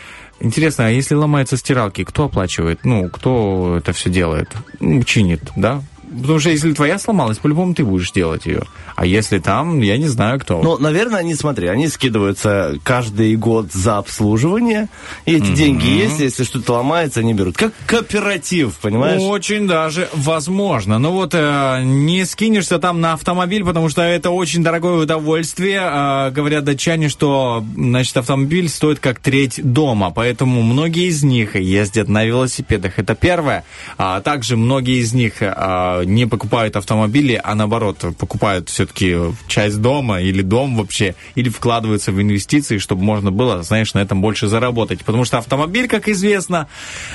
интересно, а если ломаются стиралки, кто оплачивает? Ну, кто это все делает? Ну, чинит, да? Потому что если твоя сломалась, по-любому ты будешь делать ее. А если там, я не знаю кто. Ну, наверное, они, смотри, они скидываются каждый год за обслуживание, и эти деньги есть, если что-то ломается, они берут. Как кооператив, понимаешь? Очень даже возможно. Но вот э, не скинешься там на автомобиль, потому что это очень дорогое удовольствие. Э, говорят датчане, что значит, автомобиль стоит как треть дома, поэтому многие из них ездят на велосипедах. Это первое. А также многие из них э, не покупают автомобили, а наоборот покупают все-таки часть дома или дом вообще, или вкладываются в инвестиции, чтобы можно было, знаешь, на этом больше заработать. Потому что автомобиль, как известно,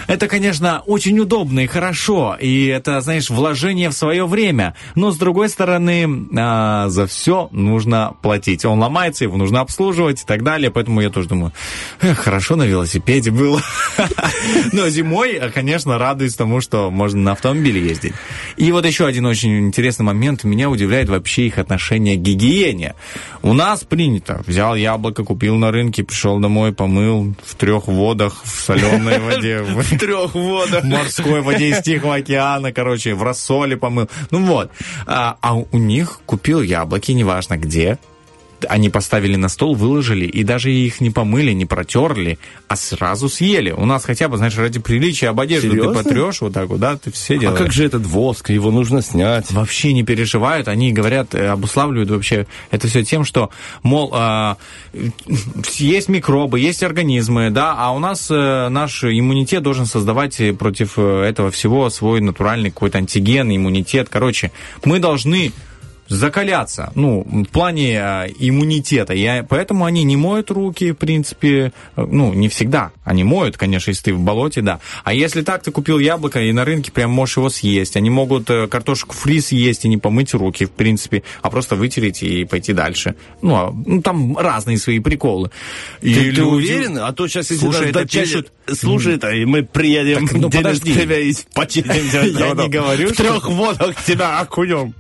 это, конечно, очень удобно и хорошо, и это, знаешь, вложение в свое время. Но, с другой стороны, а, за все нужно платить. Он ломается, его нужно обслуживать и так далее, поэтому я тоже думаю, «Эх, хорошо на велосипеде было. Но зимой, конечно, радуюсь тому, что можно на автомобиле ездить. И вот еще один очень интересный момент. Меня удивляет вообще их отношение к гигиене. У нас принято. Взял яблоко, купил на рынке, пришел домой, помыл в трех водах, в соленой воде, в трех водах. в морской воде из Тихого океана, короче, в рассоле помыл. Ну вот. А, а у них купил яблоки, неважно где, они поставили на стол, выложили, и даже их не помыли, не протерли, а сразу съели. У нас хотя бы, знаешь, ради приличия об одежду Серьезно? ты потрешь вот так вот, да, ты все А делаешь. как же этот воск? Его нужно снять. Вообще не переживают, они говорят, э, обуславливают вообще это все тем, что, мол, а, есть микробы, есть организмы, да, а у нас э, наш иммунитет должен создавать э, против э, этого всего свой натуральный какой-то антиген, иммунитет. Короче, мы должны закаляться, ну, в плане э, иммунитета. Я, поэтому они не моют руки, в принципе, э, ну, не всегда. Они моют, конечно, если ты в болоте, да. А если так, ты купил яблоко и на рынке прям можешь его съесть. Они могут э, картошку фри съесть и не помыть руки, в принципе, а просто вытереть и пойти дальше. Ну, а, ну там разные свои приколы. И Ты, ты люди- уверен? А то сейчас, если Слушай, это пишут- слушает, а и мы приедем Так, ну, подожди. тебя и почистимся. Я не говорю, В трех водах тебя окунем.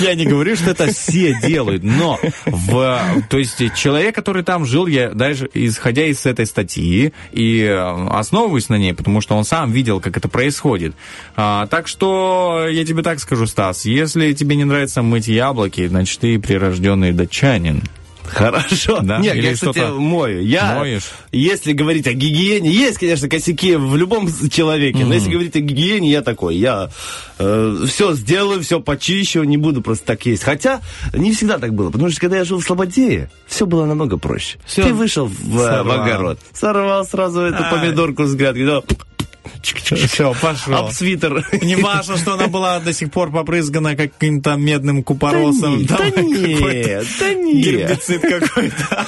Я не говорю, что это все делают, но в, то есть человек, который там жил, я даже исходя из этой статьи и э, основываюсь на ней, потому что он сам видел, как это происходит. А, так что я тебе так скажу, Стас, если тебе не нравится мыть яблоки, значит ты прирожденный датчанин. Хорошо. Да? Нет, Или я, кстати, мою. Я, моешь? если говорить о гигиене, есть, конечно, косяки в любом человеке, но если говорить о гигиене, я такой, я все сделаю, все почищу, не буду просто так есть. Хотя не всегда так было, потому что когда я жил в Слободее, все было намного проще. Всё Ты вышел в, э, в сорвал. огород, сорвал сразу эту А. помидорку с грядки, да, Все, пошел. об свитер. Не важно, что она была до сих пор попрыгана каким-то медным купоросом. да нет, да нет. Гербицид какой-то.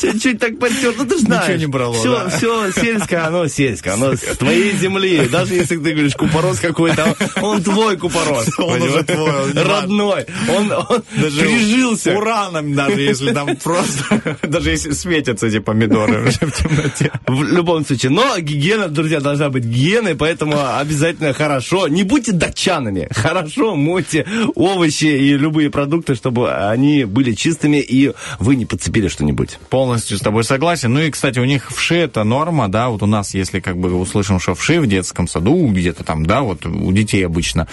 Чуть-чуть так потер, ну ты знаешь. не брало, Все, все сельское, оно сельское, оно с твоей земли. Даже если ты говоришь купорос какой-то, он твой купорос. Он уже твой, Родной. Он, прижился. Ураном, даже если там просто, даже если светятся эти помидоры в темноте. В любом случае. Но гигиена, друзья, должна быть гигиеной, поэтому обязательно хорошо. Не будьте датчанами. Хорошо мойте овощи и любые продукты, чтобы они были чистыми и вы не подцепили что-нибудь. Полностью с тобой согласен. Ну и, кстати, у них вши это норма, да, вот у нас, если как бы услышим, что вши в детском саду, где-то там, да, вот у детей обычно,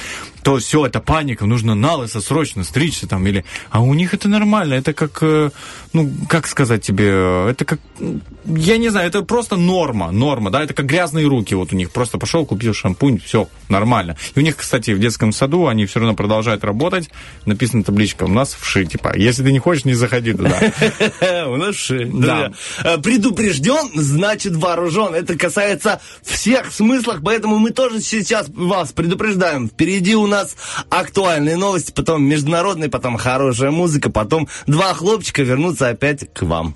то все, это паника, нужно на лысо срочно стричься там, или... А у них это нормально, это как, э, ну, как сказать тебе, э, это как, я не знаю, это просто норма, норма, да, это как грязные руки, вот у них просто пошел, купил шампунь, все, нормально. И у них, кстати, в детском саду они все равно продолжают работать, написана табличка, у нас вши, типа, если ты не хочешь, не заходи туда. У нас ши. Да. Э, Предупрежден, значит вооружен. Это касается всех смыслов, поэтому мы тоже сейчас вас предупреждаем. Впереди у нас актуальные новости, потом международные, потом хорошая музыка, потом два хлопчика вернутся опять к вам.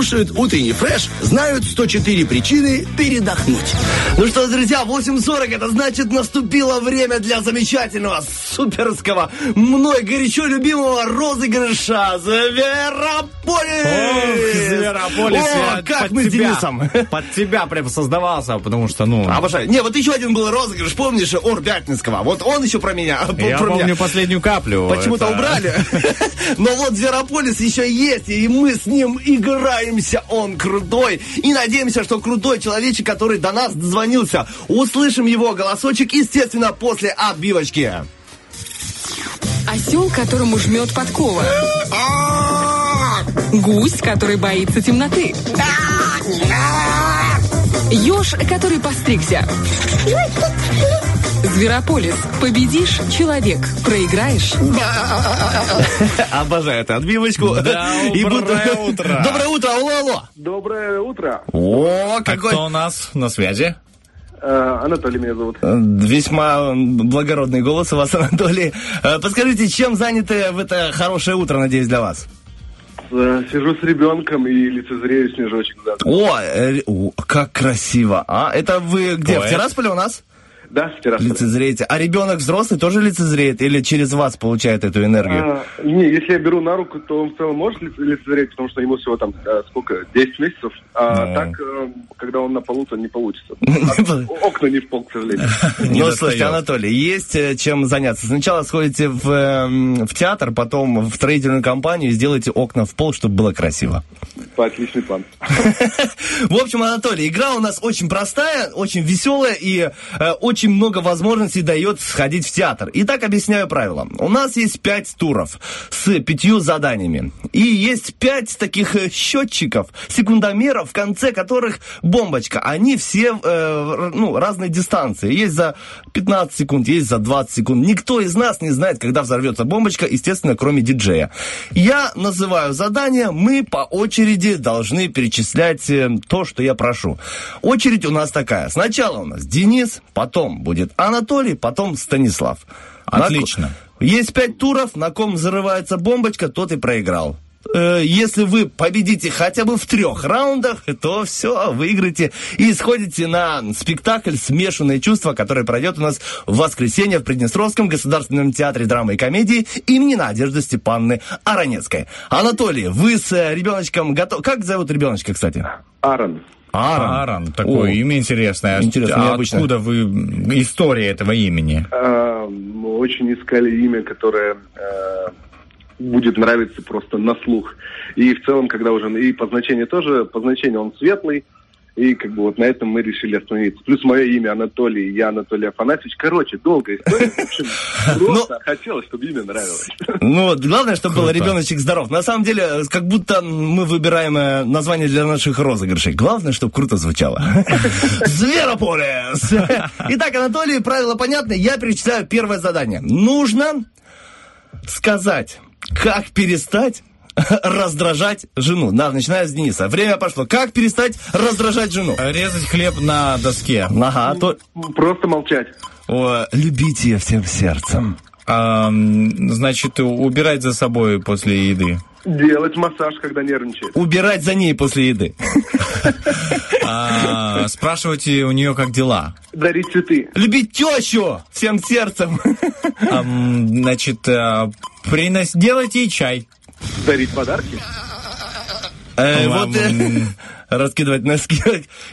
Кто слушает утренний фреш, знают 104 причины передохнуть. Ну что, друзья, 8.40, это значит наступило время для замечательного, суперского, мной горячо любимого розыгрыша Зверополис! Зверополис, О, как под мы с тебя, Денисом! Под тебя прям создавался, потому что, ну... Обожаю. Не, вот еще один был розыгрыш, помнишь, Ор Пятницкого? Вот он еще про меня. Я про меня. помню последнюю каплю. Почему-то Это- убрали. Но вот Зверополис еще есть, и мы с ним играемся. Он крутой. И надеемся, что крутой человечек, который до нас дозвонился. Услышим его голосочек, естественно, после отбивочки. Осел, которому жмет подкова. Гусь, который боится темноты. Еж, который постригся. Зверополис. Победишь – человек. Проиграешь Обожаю эту отбивочку. Доброе утро. Доброе утро, алло, алло. Доброе утро. О, какой кто у нас на связи? Э, Анатолий меня зовут. весьма благородный голос у вас, Анатолий. Э, Подскажите, чем заняты в это хорошее утро, надеюсь, для вас? Э, Сижу с ребенком и лицезрею снежочек. Да, О, э, о, как красиво. А, это вы где, в Поэт. Тирасполе у нас? Да с террасы. Лицезреете. А ребенок взрослый тоже лицезреет или через вас получает эту энергию? А, не, если я беру на руку, то он в целом может лиц- лицезреть, потому что ему всего там, э, сколько, 10 месяцев. А Ну. так, э, когда он на полу, то не получится. А окна не в пол, к сожалению. Ну, слушайте. Анатолий, есть э, чем заняться. Сначала сходите в, эм, в театр, потом в строительную компанию и сделайте окна в пол, чтобы было красиво. Отличный план. В общем, Анатолий, игра у нас очень простая, очень веселая и э, очень много возможностей дает сходить в театр. Итак, объясняю правила. У нас есть пять туров с пятью заданиями. И есть пять таких э, счетчиков, секундомеров, в конце которых бомбочка. Они все э, ну, разной дистанции. Есть за 15 секунд, есть за 20 секунд. Никто из нас не знает, когда взорвется бомбочка, естественно, кроме диджея. Я называю задание, мы по очереди должны перечислять э, то, что я прошу. Очередь у нас такая. Сначала у нас Денис, потом будет Анатолий, потом Станислав. Отлично. Есть пять туров, на ком взрывается бомбочка, тот и проиграл. Э, Если вы победите хотя бы в трех раундах, то все, выиграете и сходите на спектакль «Смешанные чувства», который пройдет у нас в воскресенье в Приднестровском государственном театре драмы и комедии имени Надежды Степанны Аронецкой. Анатолий, вы с э, ребеночком готовы? Как зовут ребеночка, кстати? Аарон. Аарон. Аарон, такое О. имя интересное. Интересно, А необычно. Откуда вы... История этого имени? Э, Мы очень искали имя, которое э, будет нравиться просто на слух. И в целом, когда уже... И по значению тоже, по значению он светлый. И как бы вот на этом мы решили остановиться. Плюс мое имя Анатолий, я Анатолий Афанасьевич. Короче, долгая история. В общем, просто хотелось, чтобы имя нравилось. Ну, вот, главное, чтобы был ребеночек здоров. На самом деле, как будто мы выбираем э, название для наших розыгрышей. Главное, чтобы круто звучало. Зверополис! Итак, Анатолий, правила понятны. Я перечисляю первое задание. Нужно сказать, как перестать раздражать жену. Да, начиная с Дениса. Время пошло. Как перестать раздражать жену? Резать хлеб на доске. Ага, то... Просто молчать. О, любить ее всем сердцем. А, значит, убирать за собой после еды. Делать массаж, когда нервничает. Убирать за ней после еды. А, спрашивайте у нее, как дела. Дарить цветы. Любить тещу всем сердцем. Значит, а, принос... делайте ей чай. Дарить подарки. Э, Вот э, раскидывать носки.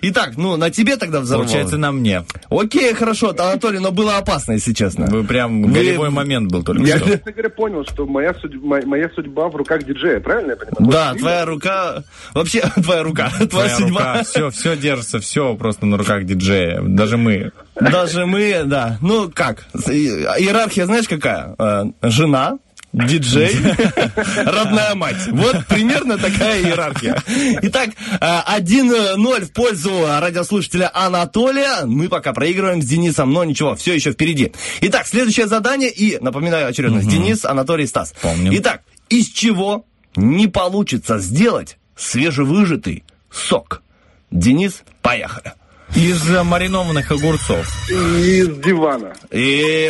Итак, ну, на тебе тогда взорвалось. Получается, на мне. Окей, хорошо, Анатолий, но было опасно, если честно. Вы прям Вы- голевой момент был только Я, что. честно говоря, понял, что моя, судьба, моя, моя судьба в руках диджея, правильно я понимаю? Да, Вот твоя рука... Вообще, твоя рука, твоя Твоя судьба. рука, все, все держится, все просто на руках диджея. Даже мы. Даже мы, да. Ну, как? Иерархия, знаешь, какая? Э, Жена, диджей, родная мать. Вот примерно такая иерархия. Итак, э, 1-0 в пользу радиослушателя Анатолия. Мы пока проигрываем с Денисом, но ничего, все еще впереди. Итак, следующее задание и, напоминаю очередность, Денис, Анатолий, Стас. Помним. Итак, из чего не получится сделать свежевыжатый сок? Денис, поехали. Из э, маринованных огурцов. Из дивана. И,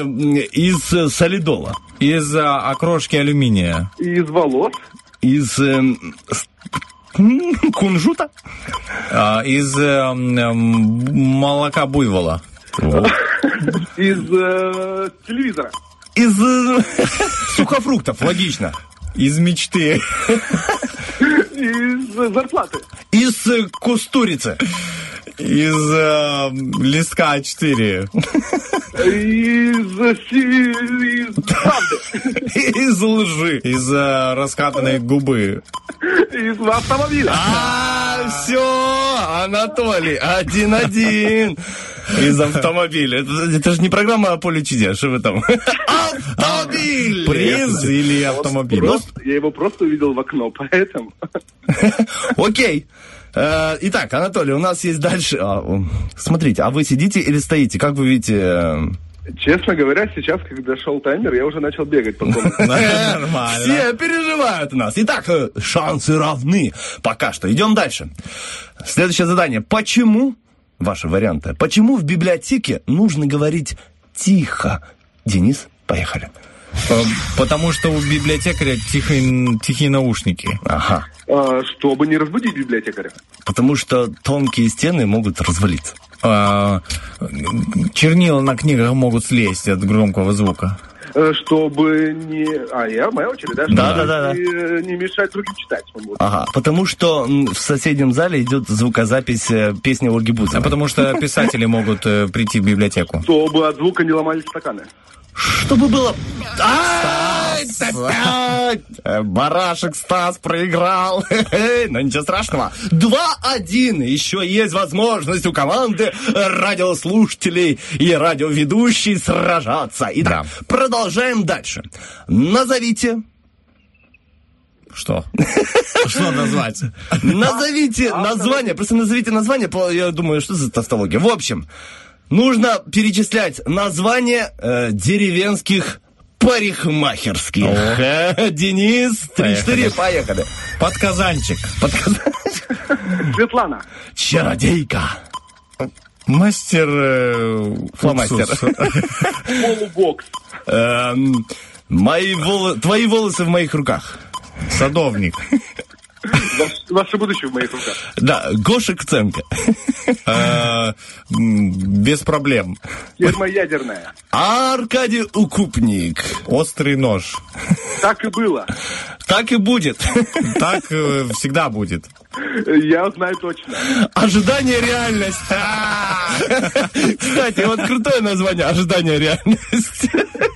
из э, солидола. Из э, окрошки алюминия. Из волос. Из... кунжута? А, из э, молока буйвола. Из э, телевизора. Из э, сухофруктов, логично. Из мечты. Из зарплаты. Из кустурицы. Из э, листка А4. Из, э, си- из правды. Из лжи. Из э, раскатанной губы. Из автомобиля. А, все, Анатолий, один-один. Из автомобиля. Это, это же не программа о поле чудес, что вы там? Автомобиль! Приз или автомобиль? Просто- я его просто увидел в окно, поэтому... Окей. Э, Итак, Анатолий, у нас есть дальше... а, Смотрите, а вы сидите или стоите? Как вы видите... э, Честно говоря, сейчас, когда шел таймер, я уже начал бегать по. Нормально. Все переживают нас. Итак, э, шансы равны. Пока что. Идем дальше. Следующее задание. Почему, ваши варианты, почему в библиотеке нужно говорить тихо? Денис, поехали. Потому что у библиотекаря тихие, тихие наушники. Ага. А, Чтобы не разбудить библиотекаря. Потому что тонкие стены могут развалиться. А, чернила на книгах могут слезть от громкого звука. Э, Чтобы не... А, я, моя очередь, да? Да, Чтобы да, да. Не, э, не мешать другим читать. Вот. Ага, потому что в соседнем зале идет звукозапись э, песни Ольги А Бузовой. потому что писатели могут э, прийти в библиотеку. Чтобы от звука не ломались стаканы. Чтобы было... Ай, опять! Э, Барашек Стас проиграл. Но ничего страшного. 2-1. Еще есть возможность у команды радиослушателей и радиоведущей сражаться. Итак, продолжаем дальше. Назовите Что? Что назвать? Назовите название, просто назовите название, я думаю, что за тавтология. В общем, нужно перечислять название э, деревенских парикмахерских. Э, Денис, 3-4, поехали. Подказанчик. Светлана. Чародейка. Мастер... э, Фломастер. Полубокс. Эм, Мои воло- Твои волосы в моих руках. Садовник. Ваш- Ваше будущее в моих руках. Да, Гоша Кценко. Э, Без проблем. Термоядерная. Аркадий Укупник. Острый нож. Так и было. Так и будет. Так э, всегда будет. Я знаю точно. Ожидание реальность. Кстати, вот крутое название Ожидание реальность.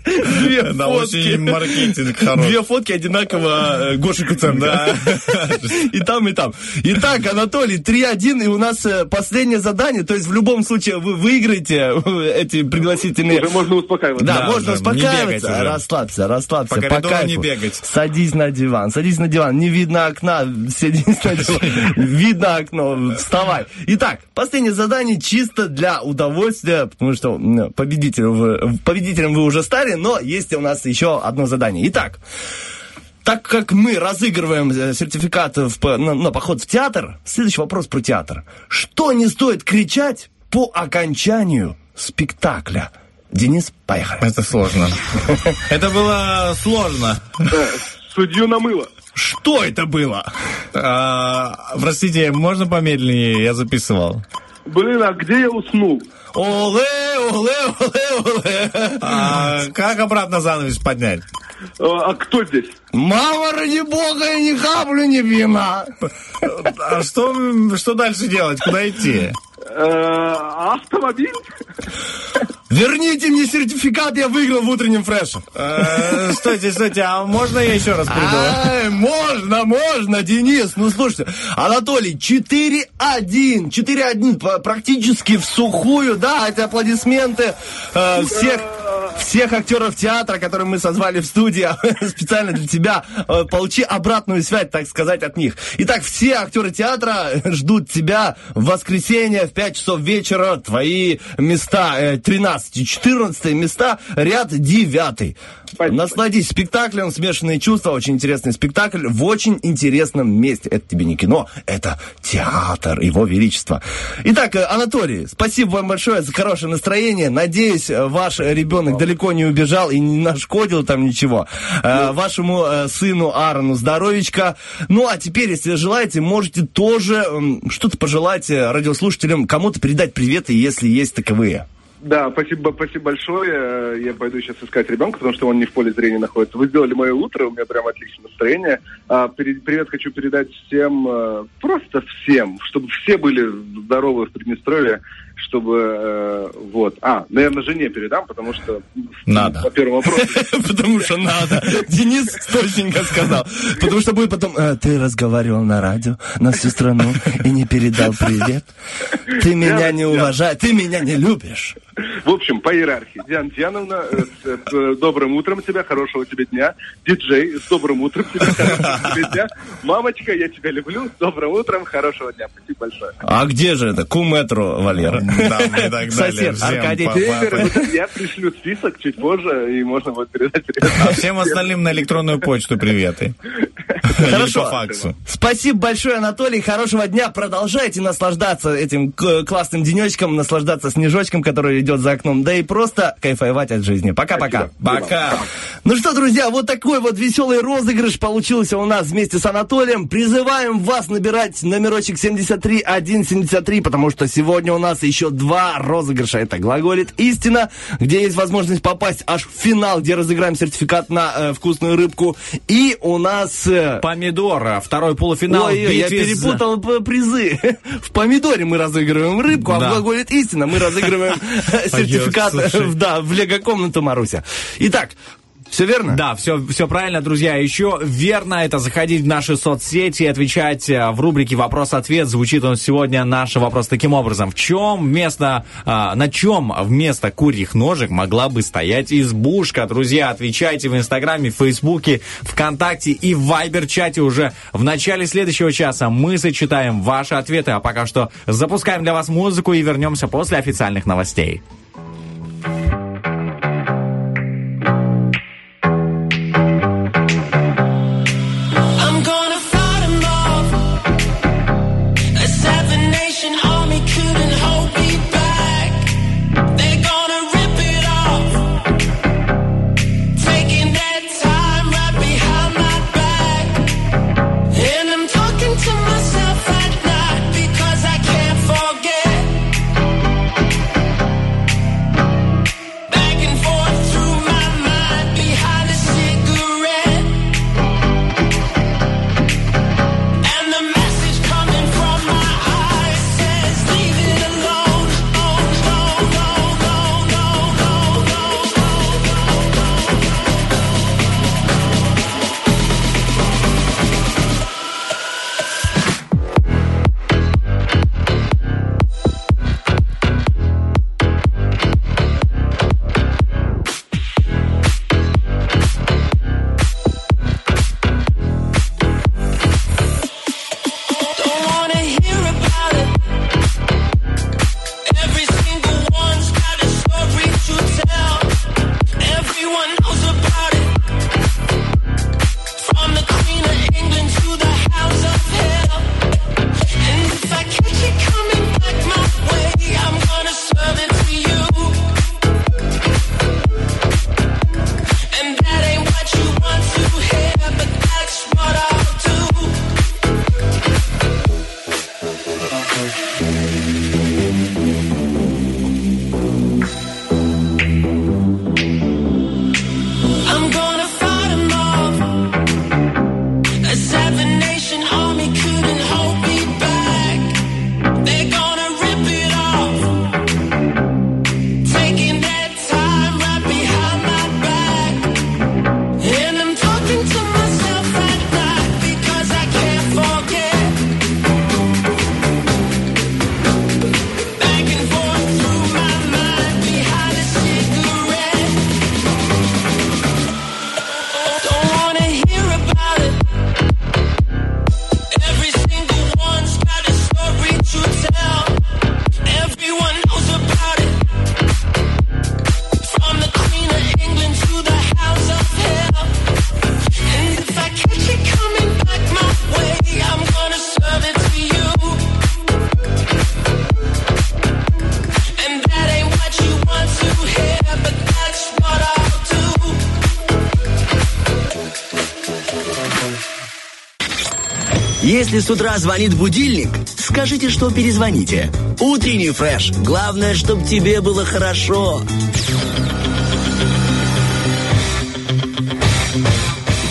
Две Да, фотки. очень маркетинг хороший. Две фотки одинаково э, Гоши Куценко. И там, и там. Итак, Анатолий, 3-1, и у нас э, последнее задание. То есть в любом случае вы выиграете э, эти пригласительные... Уже можно успокаиваться. Да, Да, можно не успокаиваться. уже. Расслабься, расслабься. По По, коридору не бегать. Садись на диван, садись на диван. Не видно окна, садись на диван. Видно окно, вставай. Итак, последнее задание чисто для удовольствия, потому что победителем вы, победителем вы уже стали, но есть у нас еще одно задание. Итак, так как мы разыгрываем э, сертификат в, на, на поход в театр, следующий вопрос про театр. Что не стоит кричать по окончанию спектакля? Денис, поехали. Это сложно. Это было сложно. Судью намыло. Что это было? А, Простите, можно помедленнее? Я записывал. Блин, а где я уснул? Оле, оле, оле, оле. А как обратно занавес поднять? А, а кто здесь? Мама, ради бога, я ни каплю не пьяна. А что, что дальше делать? Куда идти? Э, автомобиль? Верните мне сертификат, я выиграл в утреннем фреше. Э, Стойте, стойте, а можно я еще раз приду? Ай, можно, можно, Денис. Ну, слушайте, Анатолий, 4-1. 4-1 п- практически в сухую. Да, эти аплодисменты э, всех, всех актеров театра, которые мы созвали в студии специально для тебя. Получи обратную связь, так сказать, от них. Итак, все актеры театра ждут тебя в воскресенье в 5 часов вечера. Твои места э, 13 и 14 места, ряд 9. Насладись спектаклем «Смешанные чувства». Очень интересный спектакль в очень интересном месте. Это тебе не кино, это театр Его Величества. Итак, э, Анатолий, спасибо вам большое за хорошее настроение. Надеюсь, э, ваш ребенок далеко не убежал и не нашкодил там ничего. Э, Вашему э, сыну Аарону здоровечка. Ну, а теперь, если желаете, можете тоже что-то пожелать радиослушателям, кому-то передать приветы, если есть таковые. Да, спасибо, спасибо большое. Э, Я пойду сейчас искать ребенка, потому что он не в поле зрения находится. Вы сделали мое утро, у меня прям отличное настроение. А, пере- привет хочу передать всем, э, просто всем, чтобы все были здоровы в Приднестровье, чтобы, э, вот. А, наверное, жене передам, потому что... Надо. По первому вопросу. Потому что надо. Денис точненько сказал. Потому что будет потом, «Э, ты разговаривал на радио на всю страну и не передал привет. Ты меня не уважаешь, ты меня не любишь. В общем, по иерархии. Диана Диановна, э, с э, добрым утром тебя, хорошего тебе дня. Диджей, с добрым утром тебя, хорошего тебе дня. Мамочка, я тебя люблю, с добрым утром, хорошего дня. Спасибо большое. А где же это? Куметру, Валера. Сосед, Аркадий. я пришлю список чуть позже, и можно будет передать. А всем остальным на электронную почту приветы. Хорошо. Спасибо большое, Анатолий. Хорошего дня. Продолжайте наслаждаться этим к- классным денечком, наслаждаться снежочком, который идет за окном, да и просто кайфовать от жизни. Пока-пока. Пока. Ну что, друзья, вот такой вот веселый розыгрыш получился у нас вместе с Анатолием. Призываем вас набирать номерочек 73173, потому что сегодня у нас еще два розыгрыша. Это глаголит истина, где есть возможность попасть аж в финал, где разыграем сертификат на э, вкусную рыбку. И у нас... э, Помидора. Второй полуфинал. Ой, я за- перепутал призы. В помидоре мы разыгрываем рыбку, а Да. в глаголит истина мы разыгрываем сертификат слушай. в- да, в лего-комнату Маруся. Итак, все верно? Да, все, все правильно, друзья. Еще верно это заходить в наши соцсети и отвечать э, в рубрике «Вопрос-ответ». Звучит он сегодня наш вопрос таким образом. В чем вместо, а, на чем вместо курьих ножек могла бы стоять избушка? Друзья, отвечайте в Инстаграме, Фейсбуке, ВКонтакте и в Вайбер-чате уже в начале следующего часа. Мы сочетаем ваши ответы, а пока что запускаем для вас музыку и вернемся после официальных новостей. Если с утра звонит будильник, скажите, что перезвоните. Утренний фреш. Главное, чтобы тебе было хорошо.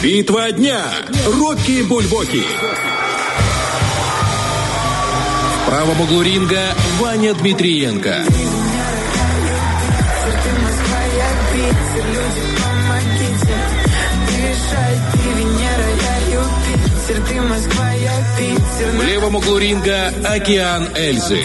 Битва дня. Рокки Бульбоки. В правом углу ринга Ваня Дмитриенко. В левом углу ринга Океан Эльзы.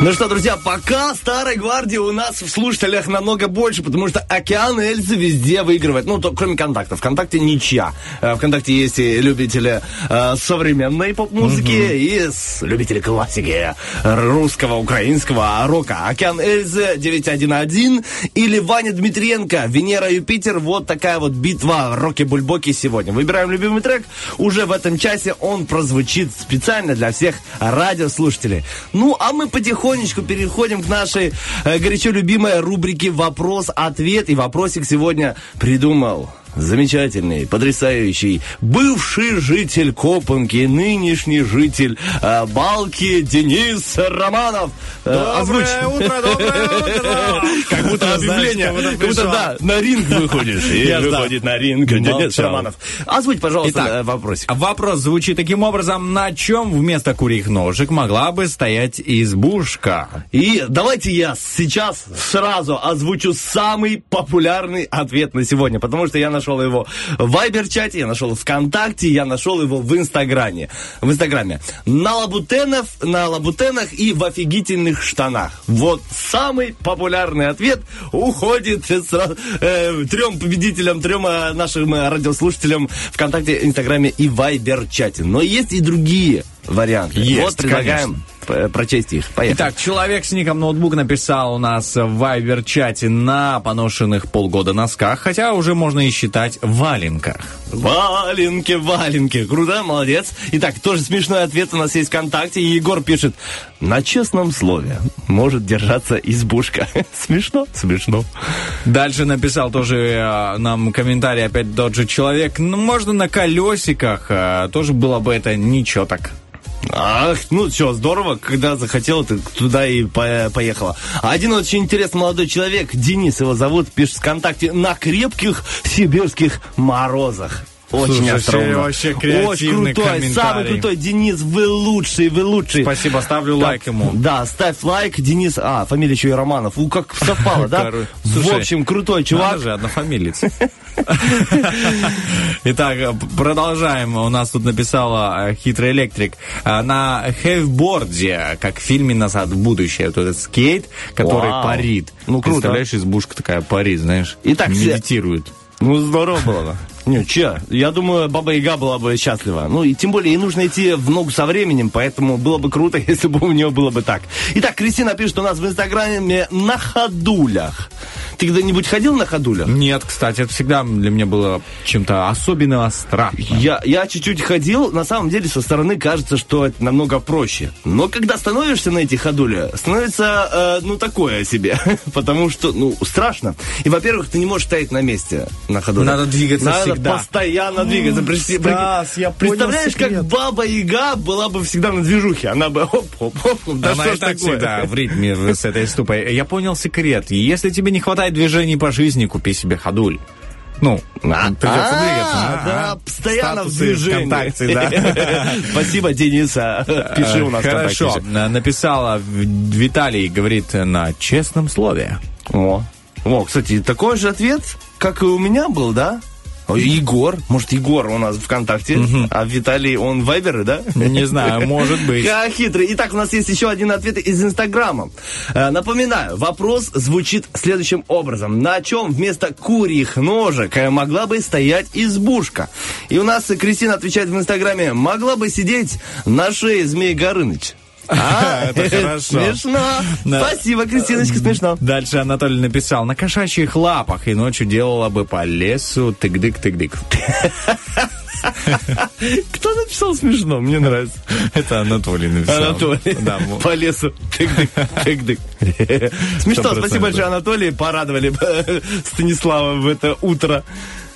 Ну что, друзья, пока старой гвардии у нас в слушателях намного больше, потому что Океан Эльзы везде выигрывает. Ну, то, кроме ВКонтакта. ВКонтакте ничья. Э, ВКонтакте есть и любители э, современной поп-музыки, и с- любители классики русского, украинского рока. Океан Эльзы 911 или Ваня Дмитриенко, Венера Юпитер. Вот такая вот битва Роки-Бульбоки сегодня. Выбираем любимый трек. Уже в этом часе он прозвучит специально для всех радиослушателей. Ну, а мы потихонечку переходим к нашей э, горячо любимой рубрике «Вопрос-ответ». И вопросик сегодня придумал замечательный, потрясающий, бывший житель Копанки, нынешний житель э, Балки Денис Романов. Э, озвучь. утро, доброе утро! Как будто объявление, как будто, да, на ринг выходишь. И выходит на ринг Денис. Романов. Озвучь, пожалуйста, э, вопросик. Вопрос звучит таким образом. На чем вместо курьих ножек могла бы стоять избушка? И давайте я сейчас сразу озвучу самый популярный ответ на сегодня, потому что я нашел его в Вайбер-чате, я нашел в ВКонтакте, я нашел его в Инстаграме. В Инстаграме. На лабутенов, на лабутенах и в офигительных штанах. Вот самый популярный ответ уходит сразу, э, трем победителям, трем э, нашим э, радиослушателям ВКонтакте, Инстаграме и Вайбер-чате. Но есть и другие варианты. Есть, вот предлагаем п- прочесть их. Поехали. Итак, человек с ником ноутбук написал у нас в Вайбер-чате на поношенных полгода носках, хотя уже можно и считать в валенках. Валенки, валенки. Круто, молодец. Итак, тоже смешной ответ у нас есть ВКонтакте. И Егор пишет, на честном слове может держаться избушка. Смешно? Смешно. Дальше написал тоже э, нам комментарий опять тот же человек. Ну, можно на колесиках, э, тоже было бы это ничего так. Ах, ну что, здорово, когда захотела, ты туда и по- поехала. Один очень интересный молодой человек, Денис его зовут, пишет ВКонтакте, на крепких сибирских морозах. Очень Слушай, остроумно. вообще Очень креативный крутой, самый крутой. Денис, вы лучший, вы лучший. Спасибо, ставлю Так, лайк ему. Да, ставь лайк, Денис. А, фамилия еще и Романов. У, как совпало, да? Короче, В слушай, общем, крутой Надо чувак. же, однофамилец. Итак, продолжаем. У нас тут написала э, хитрый электрик. Э, На хейвборде, как в фильме «Назад в будущее», вот этот скейт, который Вау. парит. Ну, круто. Представляешь, избушка такая парит, знаешь. Итак, медитирует. Ну, здорово было. Не, че, я думаю, Баба Яга была бы счастлива. Ну, и тем более, ей нужно идти в ногу со временем, поэтому было бы круто, если бы у нее было бы так. Итак, Кристина пишет у нас в Инстаграме на ходулях. Ты когда-нибудь ходил на ходулях? Нет, кстати, это всегда для меня было чем-то особенно страшно. Я, я чуть-чуть ходил, на самом деле со стороны кажется, что это намного проще. Но когда становишься на эти ходули, становится, э, ну, такое себе. Потому что, ну, страшно. И, во-первых, ты не можешь стоять на месте на ходулях. Надо двигаться Надо всегда. Постоянно двигаться. Представь- Стас, я понял Представляешь, как секрет. Баба Яга была бы всегда на движухе. Она бы оп-оп-оп. Да Она что и так такое? всегда в ритме с этой ступой. Я понял секрет. Если тебе не хватает движений по жизни, купи себе ходуль. Ну, придется двигаться. А, да, Ага. постоянно в движении. Да. Спасибо, Дениса. Пиши у нас Хорошо. Написала Виталий, говорит, на честном слове. О. О, кстати, такой же ответ, как и у меня был, да? О, Егор. Может, Егор у нас ВКонтакте, а Виталий, он вайберы, да? Не знаю, может быть. Как хитрый. Итак, у нас есть еще один ответ из Инстаграма. Э, Напоминаю, вопрос звучит следующим образом. На чем вместо курьих ножек э, могла бы стоять избушка? И у нас Кристина отвечает в Инстаграме, могла бы сидеть на шее Змей Горыныч. А, Это хорошо. Смешно. Спасибо, Кристиночка, смешно. Дальше Анатолий написал, на кошачьих лапах и ночью делала бы по лесу тык-дык-тык-дык. Кто написал смешно? Мне нравится. Это Анатолий написал. Анатолий. Да, По лесу. Тык-дык, тык-дык. Смешно. Спасибо большое, Анатолий. Порадовали Станислава в это утро.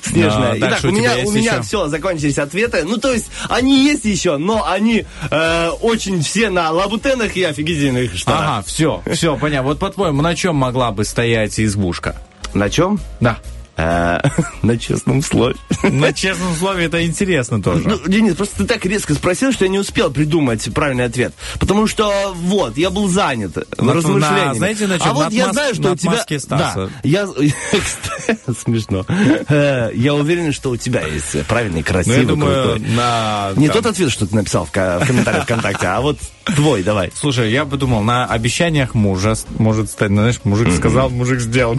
Снежное. Да, Итак, у меня, у меня еще? все, закончились ответы. Ну, то есть, они есть еще, но они э, очень все на лабутенах и офигительных штанах. Ага, все, все, понятно. Вот по-твоему, на чем могла бы стоять избушка? На чем? Да. Э, На честном слове. На честном слове это интересно тоже. Ну, Денис, просто ты так резко спросил, что я не успел придумать правильный ответ. Потому что, вот, я был занят На- размышлениями. на- знаете, на чем? А вот На я отмаз- знаю, что на у тебя... Стаса. Да, я... Смешно. Э, Я уверен, что у тебя есть правильный, Ну, красивый, я думаю, крутой. на... Не тот ответ, что ты написал в, в комментариях ВКонтакте, а вот твой, давай. Слушай, я бы думал, на обещаниях мужа может стать, ну, знаешь, мужик сказал, мужик сделал.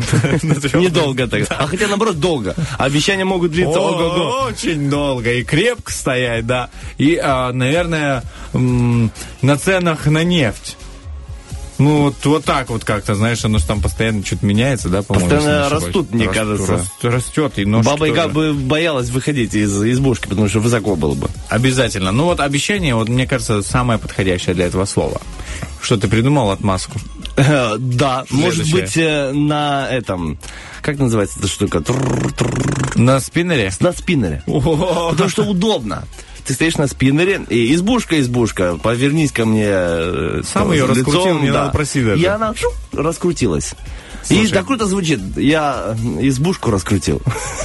Недолго так. А хотя, наоборот, долго. Обещания могут длиться О, ого-го. Очень долго и крепко стоять, да. И, а, наверное, м, на ценах на нефть. Ну, вот, вот так вот как-то, знаешь, оно же там постоянно что-то меняется, да, по-моему? Постоянно растут, мне кажется. раст- Растет, и нож Баба Яга бы боялась выходить из избушки, потому что высоко было бы. Обязательно. Ну вот обещание, вот мне кажется, самое подходящее для этого слова. Что ты придумал отмазку? Э, Да, может быть, э, на этом... Как называется эта штука? На спиннере? На спиннере. Потому что удобно. Ты стоишь на спиннере, и избушка, избушка, повернись ко мне э, Сам ее лицом, раскрутил, да. надо просить даже. И она раскрутилась. И Слушай. так круто звучит. Я избушку раскрутил.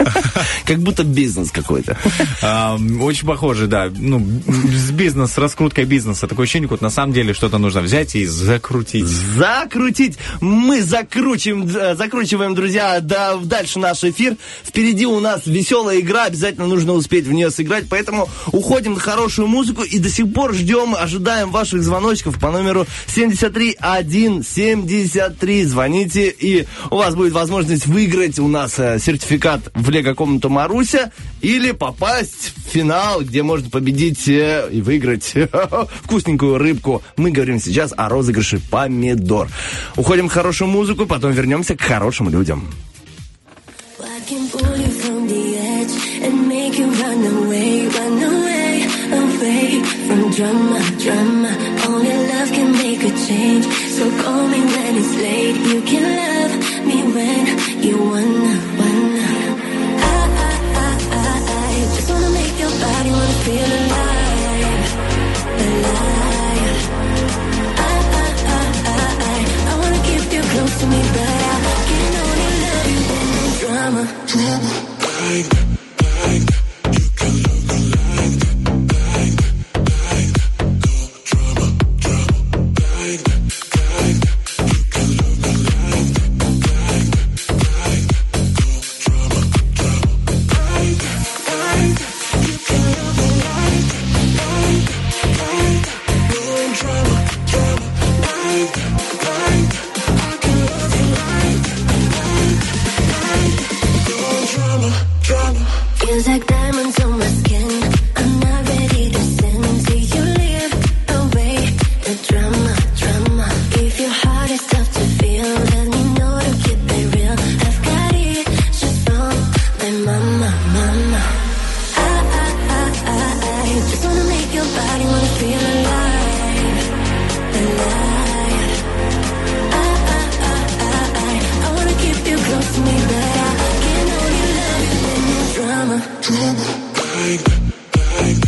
Как будто бизнес какой-то. А, Очень похоже, да. Ну, с бизнес, с раскруткой бизнеса. Такое ощущение, вот на самом деле что-то нужно взять и закрутить. Закрутить. Мы закручиваем, э, закручиваем, друзья, да, дальше наш эфир. Впереди у нас веселая игра, обязательно нужно успеть в нее сыграть, поэтому уходим на хорошую музыку и до сих пор ждем, ожидаем ваших звоночков по номеру 73173. Звоните, и у вас будет возможность выиграть у нас э, сертификат в Лего-комнату Маруся или попасть в финал, где можно победить э, и выиграть вкусненькую рыбку. Мы говорим сейчас о розыгрыше помидор. Уходим в хорошую музыку, потом вернемся к хорошим людям. Drama, drama. A change. So call me when it's late. You can love me when you wanna, wanna. I, I, I, I, just wanna make your body wanna feel alive, alive. I, I, I, I, I, wanna keep you close to me, but I can only love you when there's drama, drama. Drama, bang, bang.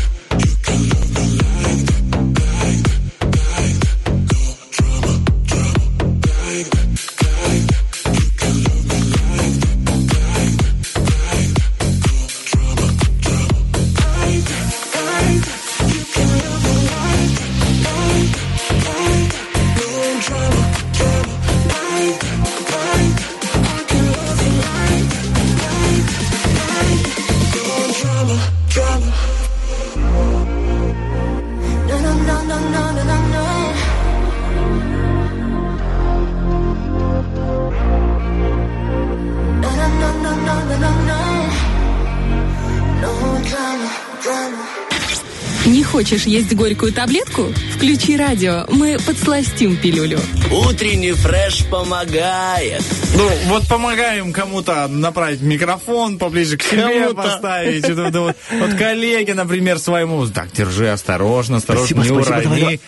Хочешь есть горькую таблетку? Включи радио, мы подсластим пилюлю. Утренний фреш помогает. Ну, вот помогаем кому-то направить микрофон поближе к себе поставить. Вот, коллеге, например, своему. Так, держи, осторожно, осторожно, Спасибо, не урони.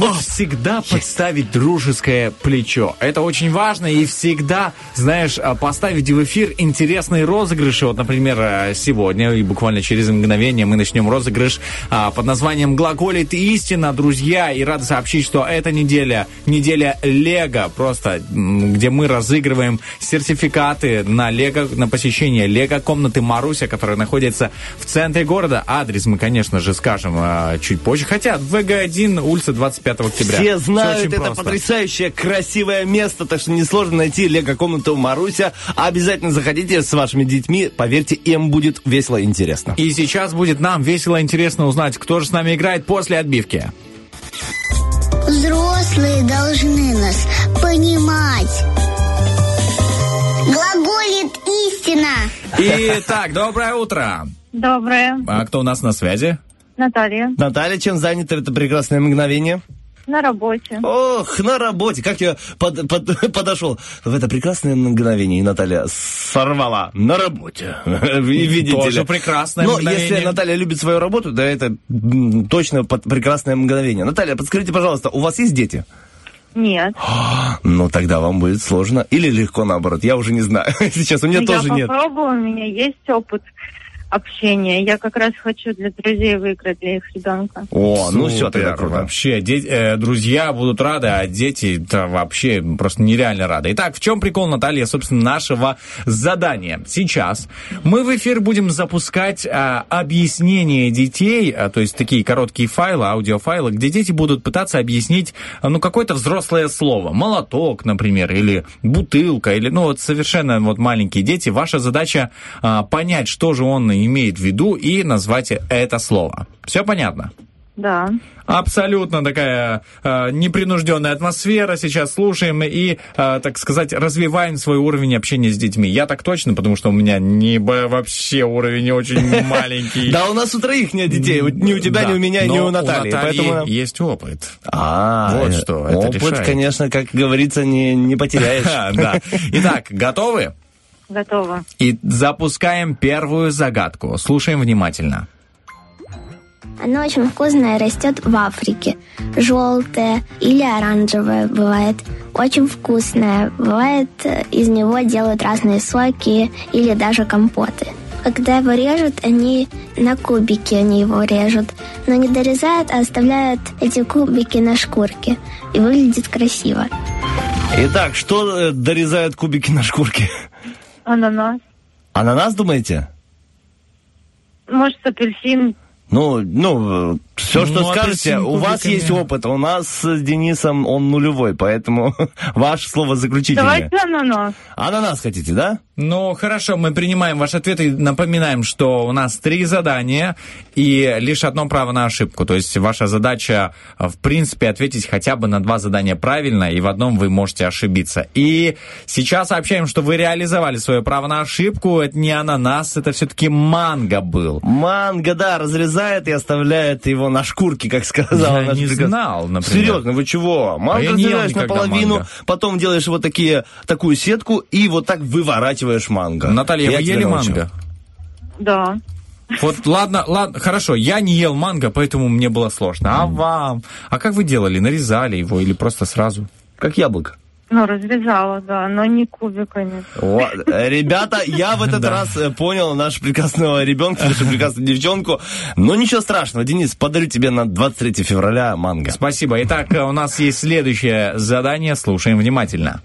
Вот всегда подставить дружеское плечо. Это очень важно. И всегда, знаешь, а, поставить в эфир интересные розыгрыши. Вот, например, а, сегодня и буквально через мгновение мы начнем розыгрыш а, под названием «Глаголит истина, друзья». И рада сообщить, что эта неделя, неделя Лего, просто где мы разыгрываем сертификаты на Лего, на посещение Лего-комнаты Маруся, которая находится в центре города. Адрес мы, конечно же, скажем чуть позже. Хотя ВГ-1, улица 25 октября. Все знают очень это просто. потрясающее, красивое место, так что несложно найти лего-комнату Маруся. Обязательно заходите с вашими детьми, поверьте, им будет весело и интересно. И сейчас будет нам весело и интересно узнать, кто же с нами играет после отбивки. Взрослые должны нас понимать. Глаголит истина. Итак, доброе утро. Доброе. А кто у нас на связи? Наталья. Наталья, чем занята в это прекрасное мгновение? На работе. Ох, на работе. Как я под- под- подошел в это прекрасное мгновение, и Наталья сорвала на работе. Ви- Видите Тоже ли? прекрасное Но мгновение. если Наталья любит свою работу, да это точно под- прекрасное мгновение. Наталья, подскажите, пожалуйста, у вас есть дети? Нет. Ну, тогда вам будет сложно. Или легко, наоборот. Я уже не знаю. Сейчас у меня Ну, тоже я нет. попробую, у меня есть опыт общения. Я как раз хочу для друзей выиграть для их ребенка. О, ну все, тогда круто. Вообще, де- э, друзья будут рады, а дети то вообще просто нереально рады. Итак, в чем прикол, Наталья, собственно, нашего задания? Сейчас мы в эфир будем запускать а, объяснения детей, а, то есть такие короткие файлы, аудиофайлы, где дети будут пытаться объяснить, ну, какое-то взрослое слово. Молоток, например, или бутылка, или, ну, вот совершенно вот маленькие дети. Ваша задача а, понять, что же он имеет в виду, и назвать это слово. Все понятно? Да. Абсолютно такая э, непринужденная атмосфера. Сейчас слушаем и, э, так сказать, развиваем свой уровень общения с детьми. Я так точно, потому что у меня не б- вообще уровень очень маленький. Да, у нас у троих нет детей. Вот Ни у тебя, ни у меня, ни у Натальи. Поэтому... есть опыт. А, Вот э, что, это Опыт, конечно, как говорится, не, не потеряешь. Да. Итак, готовы? Готово. И запускаем первую загадку. Слушаем внимательно. Оно очень вкусное, растет в Африке. Желтое или оранжевое бывает. Очень вкусное. Бывает, э, из него делают разные соки или даже компоты. Когда его режут, они на кубики они его режут. Но не дорезают, а оставляют эти кубики на шкурке. И выглядит красиво. Итак, что э, дорезают кубики на шкурке? Ананас. Ананас, думаете? Может, апельсин. Ну, ну, все, что Ну, скажете, апельсин у вас кубиками. есть опыт. У нас с Денисом он нулевой, поэтому ваше слово заключительное. Давайте ананас. Ананас хотите, да? Ну, хорошо, мы принимаем ваш ответ и напоминаем, что у нас три задания и лишь одно право на ошибку. То есть ваша задача, э, в принципе, ответить хотя бы на два задания правильно, и в одном вы можете ошибиться. И сейчас сообщаем, что вы реализовали свое право на ошибку. Это не ананас, это все-таки манго был. Манго, да, разрезает и оставляет его на шкурке, как сказала Я наш не прекрасный- знал, например. Серьезно, вы чего? Манго разрезаешь никогда наполовину, манго. потом делаешь вот такие, такую сетку и вот так выворачиваешь манго. Наталья, Я вы ели научу. манго? Да. Вот, ладно, ладно, хорошо, я не ел манго, поэтому мне было сложно. А вам? А как вы делали? Нарезали его или просто сразу? Как яблоко. Ну, разрезала, да, но не кубиками. О, ребята, я в этот Да. раз э, понял нашего прекрасного ребенка, нашу прекрасную девчонку. Но ничего страшного, Денис, подарю тебе на 23 февраля манго. Спасибо. Итак, э, у нас есть следующее задание. Слушаем внимательно.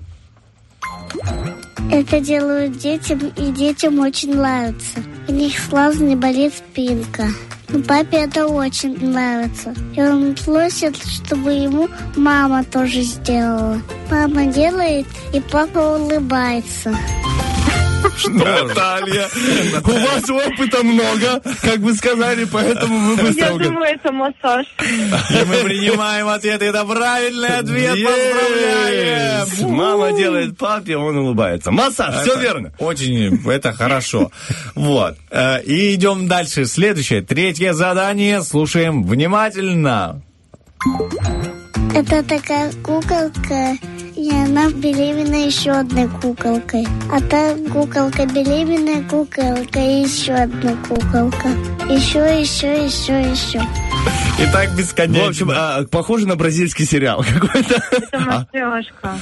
Это делают детям, и детям очень нравится. У них сразу не болит спинка. Но папе это очень нравится. И он просит, чтобы ему мама тоже сделала. Мама делает, и папа улыбается. Наталья, у вас опыта много, как вы сказали, поэтому вы быстро Я думаю, это массаж. И мы принимаем ответ. Это правильный ответ. Поздравляем! Мама делает папе, он улыбается. Массаж, все верно. Очень, это хорошо. Вот. Э, И идем дальше. Следующее, третье задание. Слушаем внимательно. Это такая куколка, и она беременна еще одной куколкой. А та куколка беременная куколка и еще одна куколка. Еще, еще, еще, еще. И так бесконечно. В общем, а, похоже на бразильский сериал какой-то. Это матрешка.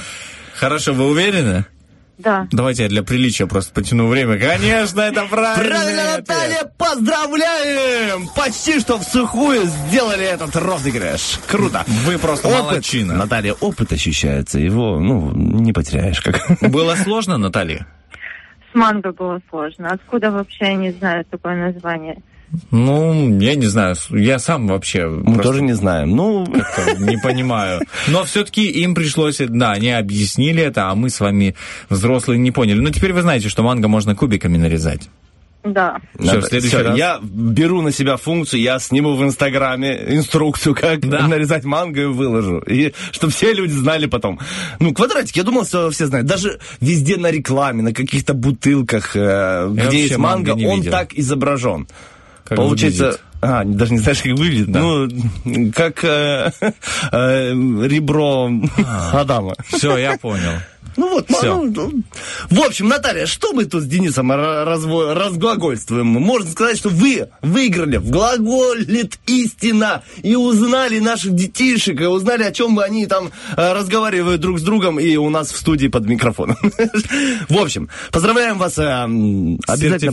Хорошо, вы уверены? Да. Давайте я для приличия просто потяну время. Конечно, это правильно. Правильно, Наталья, поздравляем! Почти что в сухую сделали этот розыгрыш. Круто. Вы просто Опыт. молодчина. Наталья, опыт ощущается, его, ну, не потеряешь. Как. Было сложно, Наталья? С манго было сложно. Откуда вообще я не знаю такое название? Ну, я не знаю, я сам вообще Мы тоже не знаем. Ну, не понимаю. Но все-таки им пришлось, да, они объяснили это, а мы с вами, взрослые, не поняли. Но теперь вы знаете, что манго можно кубиками нарезать. Да. Всё, в Надо- следующий всё, раз. Я беру на себя функцию, я сниму в Инстаграме инструкцию, как Да. нарезать манго и выложу. И чтобы все люди знали потом. Ну, квадратик, я думал, что все знают. Даже везде на рекламе, на каких-то бутылках, э, где вообще есть манго манго, он видел. так изображен. Как Получается... выглядит? А, даже не знаешь, как выглядит? Да. Ну, как э, э, ребро Адама. Все, я понял. Ну вот, Всё. ну, ну. в общем, Наталья, что мы тут с Денисом ра- разво- разглагольствуем? Можно сказать, что вы выиграли в глаголит истина и узнали наших детишек, и узнали, о чем они там э, разговаривают друг с другом и у нас в студии под микрофоном. В общем, поздравляем вас. э, Обязательно Сертификатом.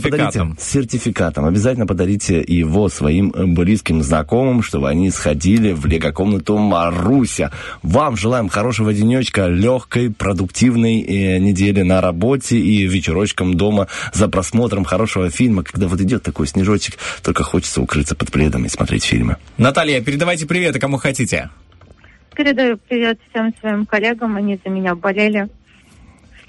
подарите. Сертификатом. Обязательно подарите его своим близким знакомым, чтобы они сходили в лего-комнату Маруся. Вам желаем хорошего денечка, легкой, продуктивной э, недели на работе и вечерочком дома за просмотром хорошего фильма, когда вот идет такой снежочек, только хочется укрыться под пледом и смотреть фильмы. Наталья, передавайте привет, кому хотите. Передаю привет всем своим коллегам, они за меня болели.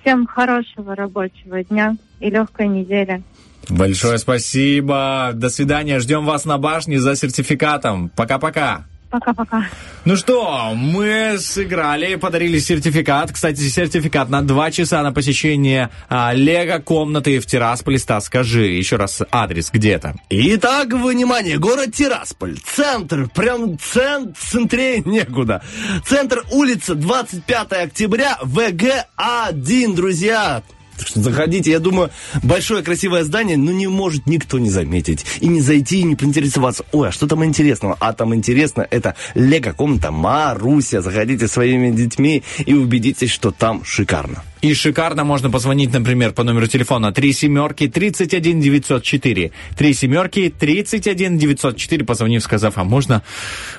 Всем хорошего рабочего дня и легкой недели. Большое спасибо. До свидания. Ждем вас на башне за сертификатом. Пока-пока. Пока-пока. Ну что, мы сыграли, подарили сертификат. Кстати, сертификат на два часа на посещение а, Лего-комнаты в Тирасполе. Стас, скажи еще раз адрес, где это? Итак, внимание, город Тирасполь, центр, прям центр, центре некуда. Центр улица 25 октября, ВГ-1, друзья. Так что заходите, я думаю, большое красивое здание, но не может никто не заметить. И не зайти, и не поинтересоваться. Ой, а что там интересного? А там интересно, это лего-комната Маруся. Заходите своими детьми и убедитесь, что там шикарно. И шикарно можно позвонить, например, по номеру телефона 3 семерки 31 904. 3 семерки 31 904, позвонив, сказав, а можно,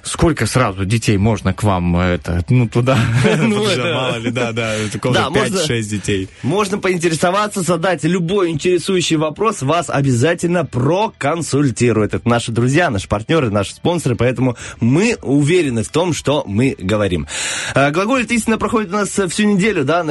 сколько сразу детей можно к вам, это, ну, туда? Ну, это- Мало ли, да, да, только Да, уже можно- 5-6 детей. Можно поинтересоваться, задать любой интересующий вопрос, вас обязательно проконсультируют. Это наши друзья, наши партнеры, наши спонсоры, поэтому мы уверены в том, что мы говорим. Э, Глаголит истина проходит у нас всю неделю, да,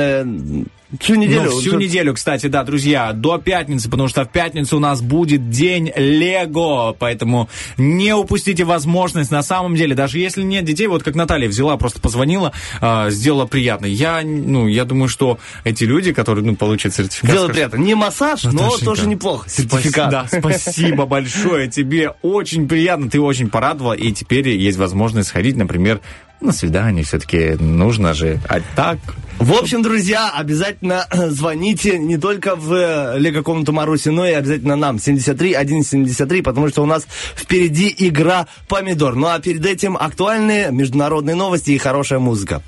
всю неделю. Ну, всю неделю, кстати, да, друзья, до пятницы, потому что в пятницу у нас будет день Лего, поэтому не упустите возможность. На самом деле, даже если нет детей, вот как Наталья взяла, просто позвонила, а, сделала приятно. Я, ну, я думаю, что эти люди, которые, ну, получат сертификат... Дело скажут, приятно. Не массаж, но Наташенька, тоже неплохо. Сертификат. Да, спасибо большое тебе. Очень приятно, ты очень порадовала. И теперь есть возможность сходить, например, на свидание. Все-таки нужно же. А так... В общем, друзья, обязательно звоните не только в э, Лего-комнату Маруси, но и обязательно нам. 73 173, потому что у нас впереди игра «Помидор». Ну а перед этим актуальные международные новости и хорошая музыка.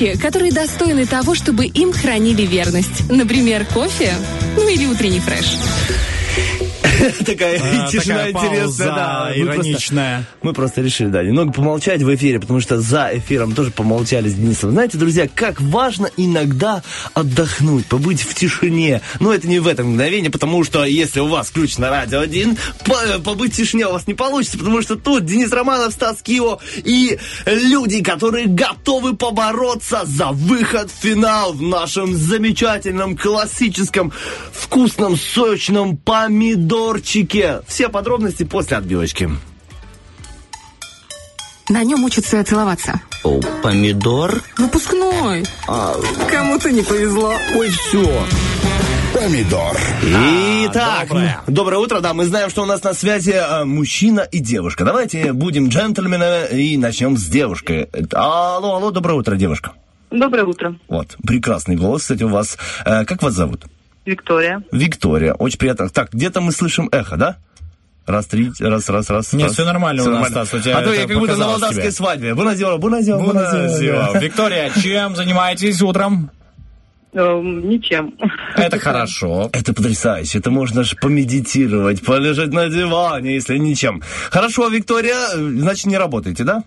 Вещи, которые достойны того, чтобы им хранили верность. Например, кофе, ну или утренний фреш. Такая А, тишина такая интересная, да. Мы просто- ироничная. Мы просто решили, да, немного помолчать в эфире, потому что за эфиром тоже помолчали с Денисом. Знаете, друзья, как важно иногда отдохнуть, побыть в тишине. Но это не в этом мгновении, потому что если у вас включено радио 1, по- побыть в тишине у вас не получится, потому что тут Денис Романов, Стас Кио и люди, которые готовы побороться за выход в финал в нашем замечательном, классическом, вкусном, сочном помидорчике. Все подробности после отбивочки. На нем учатся целоваться. О, помидор? Выпускной. А, Кому-то не повезло. Ой, все. Помидор. Итак, доброе. утро. Да, мы знаем, что у нас на связи э, мужчина и девушка. Давайте будем джентльменами и начнем с девушкой. Это- Алло, алло, доброе утро, девушка. Доброе утро. Вот, прекрасный голос, кстати, у вас. Э, как вас зовут? Виктория. Виктория. Очень приятно. Так, где-то мы слышим эхо, да? Раз, три, раз, раз, раз. Нет, раз. всё нормально у нас, Стас, у тебя А то я как будто на молдавской тебе. свадьбе. Буназио, буназио, Буназио. Виктория, чем занимаетесь утром? Эм, ничем. Это хорошо. Это потрясающе. Это можно же помедитировать, полежать на диване, если ничем. Хорошо, Виктория, э, значит, не работаете, да?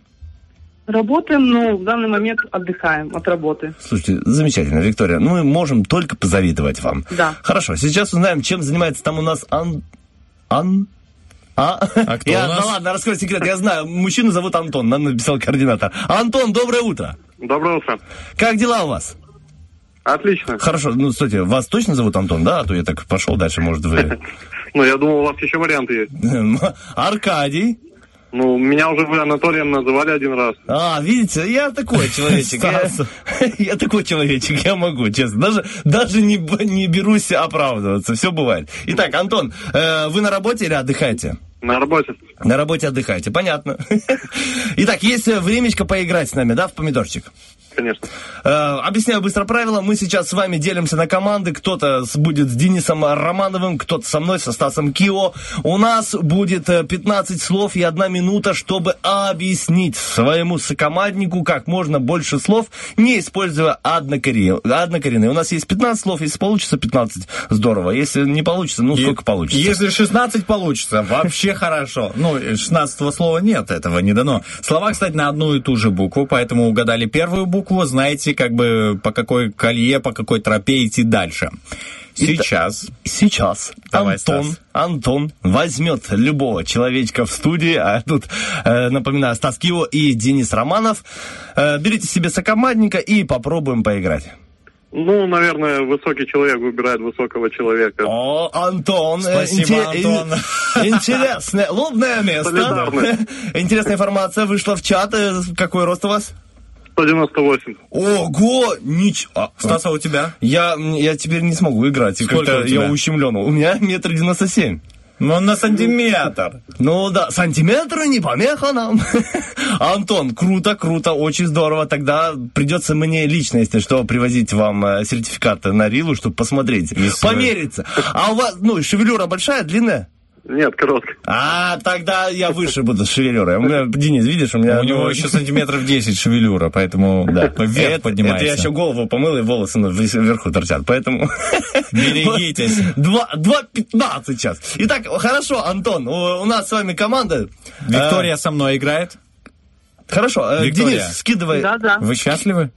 Работаем, но в данный момент отдыхаем от работы. Слушайте, замечательно, Виктория. Ну, мы можем только позавидовать вам. Да. Хорошо, сейчас узнаем, чем занимается там у нас Ан... Ан... А? кто я, у нас? Ну ладно, раскрой секрет. Я знаю, мужчину зовут Антон, нам написал координатор. Антон, доброе утро. Доброе утро. Как дела у вас? Отлично. Хорошо, ну, кстати, вас точно зовут Антон, да? А то я так пошел дальше, может, вы... Ну, я думал, у вас еще варианты есть. Аркадий. Ну, меня уже вы Анатолием называли один раз. А, видите, я такой человечек. Я, я такой человечек, я могу, честно. Даже, даже не, не берусь оправдываться, все бывает. Итак, Антон, э, вы на работе или отдыхаете? На работе. На работе отдыхаете, понятно. Итак, есть э, времечко поиграть с нами, да, в помидорчик? Конечно. Э, объясняю быстро правила. Мы сейчас с вами делимся на команды. Кто-то будет с Денисом Романовым, кто-то со мной, со Стасом Кио. У нас будет э, 15 слов и одна минута, чтобы объяснить своему сокоманднику как можно больше слов, не используя однокоренные. У нас есть 15 слов, если получится 15, здорово. Если не получится, ну сколько получится. Если 16 получится, вообще хорошо. Ну, 16 слова нет, этого не дано. Слова, кстати, на одну и ту же букву, поэтому угадали первую букву, знаете, как бы по какой колье, по какой тропе идти дальше. Сейчас. Сейчас Давай, Антон, Стас. Антон возьмет любого человечка в студии, а тут, э, напоминаю, Стас Кио и Денис Романов. Э, берите себе сокомандника и попробуем поиграть. Ну, наверное, высокий человек выбирает высокого человека. О, Антон, э, Спасибо, инте- Антон. ин- Интересное, лобное место. Интересная информация вышла в чат. Э, Какой рост у вас? 198. Ого, ничего. Стас, а у тебя? Я, я теперь не смогу играть. Сколько у тебя? Я ущемлен. У меня метр девяносто семь. Ну, на сантиметр. Ну да, сантиметры не помеха нам. Антон, круто, круто, очень здорово. Тогда придется мне лично, если что, привозить вам э, сертификат на Рилу, чтобы посмотреть, помериться. А у вас, ну, шевелюра большая, длинная? Нет, короткая. А, тогда я выше буду с шевелюрой. У меня, Денис, видишь, у меня... У него еще сантиметров 10 шевелюра, поэтому Да. вверх это, поднимается. это я еще голову помыл, и волосы ну, вверху торчат. Поэтому... Берегитесь. Два- 2.15 сейчас. Итак, хорошо, Антон, у, у нас с вами команда. Виктория со мной играет. Хорошо, э, Виктория. Денис, скидывай. Да-да. Вы счастливы?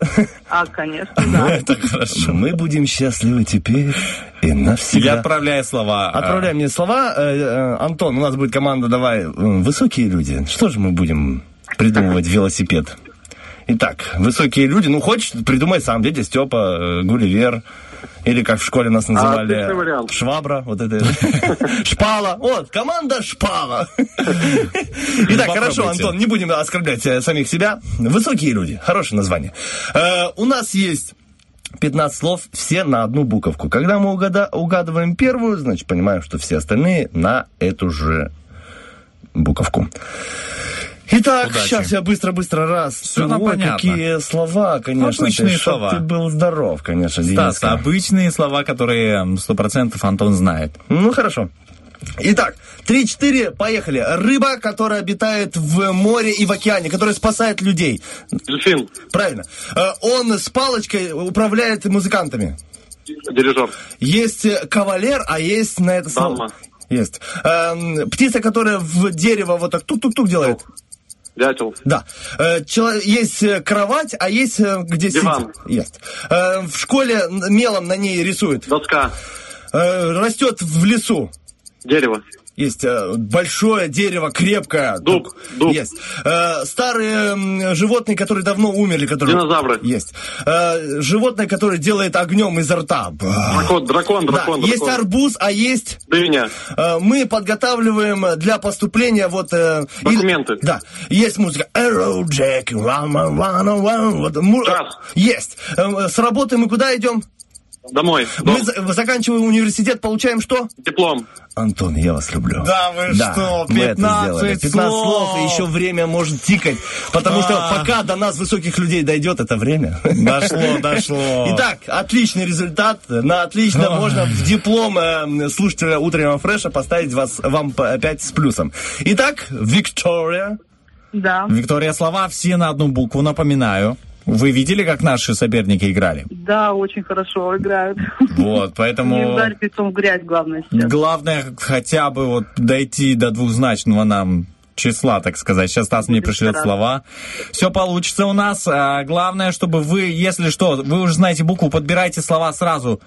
А, конечно, Ну, да. это хорошо. Мы будем счастливы теперь и навсегда. Я отправляю слова. Отправляй мне слова. Э, э, Антон, у нас будет команда «Давай». э, Высокие люди. Что же мы будем придумывать велосипед? Итак, высокие люди. Ну, хочешь, придумай сам. Дядя Степа, э, Гулливер. Или как в школе нас называли. отличный вариант. Швабра. Вот это. Шпала. Вот, команда Шпала. Итак, хорошо. Антон, не будем оскорблять э, самих себя. Высокие люди. Хорошее название. Э, У нас есть 15 слов, все на одну буковку. Когда мы угада- угадываем первую, значит, понимаем, что все остальные на эту же буковку. Итак, Удачи. сейчас я быстро-быстро раз. Нам Ой, понятно. какие слова, конечно. Обычные ты, слова. ты был здоров, конечно, Стас, Дениска. обычные слова, которые сто процентов Антон знает. Ну, хорошо. Итак, 3-4, поехали. Рыба, которая обитает в море и в океане, которая спасает людей. Дельфин. Правильно. Э, Он с палочкой управляет музыкантами. Дирижер. Есть э, кавалер, а есть на это слово... Дама. Есть. Эм, птица, которая в дерево вот так тук-тук-тук делает. Дятел. Да. Э, Есть э, кровать, а есть э, где Диван. сидеть. Есть. В школе мелом на ней рисуют. Доска. Растет в лесу. Дерево. Есть э, большое дерево, крепкое. Дуб, дуб. Есть. Э, старые животные, которые давно умерли. Которые... Динозавры. Есть. Э, животное, которое делает огнем изо рта. Дракон, дракон, Да, дракон. есть дракон. арбуз, а есть... Дыня. Мы подготавливаем для поступления вот... э, и- Документы. Да. Есть музыка. Arrow Jack, run, run, run, run. Вот, му- Джаз. Есть. С работы мы куда идем? Домой. Мы Дом. за- заканчиваем университет, получаем что? Диплом. Антон, я вас люблю. Да вы что, мы это 15 сделали. 15 слов, слов. и еще время может тикать. Потому что А. пока до нас высоких людей дойдет это время. Дошло, дошло. Итак, отличный результат. На отлично Ой. можно в диплом э, слушателя утреннего фреша поставить вас, вам опять с плюсом. Итак, Виктория. Да. Виктория, слова все на одну букву, напоминаю. Вы видели, как наши соперники играли? Да, очень хорошо играют. Вот, Не поэтому ударь лицом в грязь, главное сейчас. главное хотя бы вот дойти до двухзначного нам числа, так сказать. Сейчас Стас мне пришлет слова. Все получится у нас. А, главное, чтобы вы, если что, вы уже знаете букву, подбирайте слова сразу.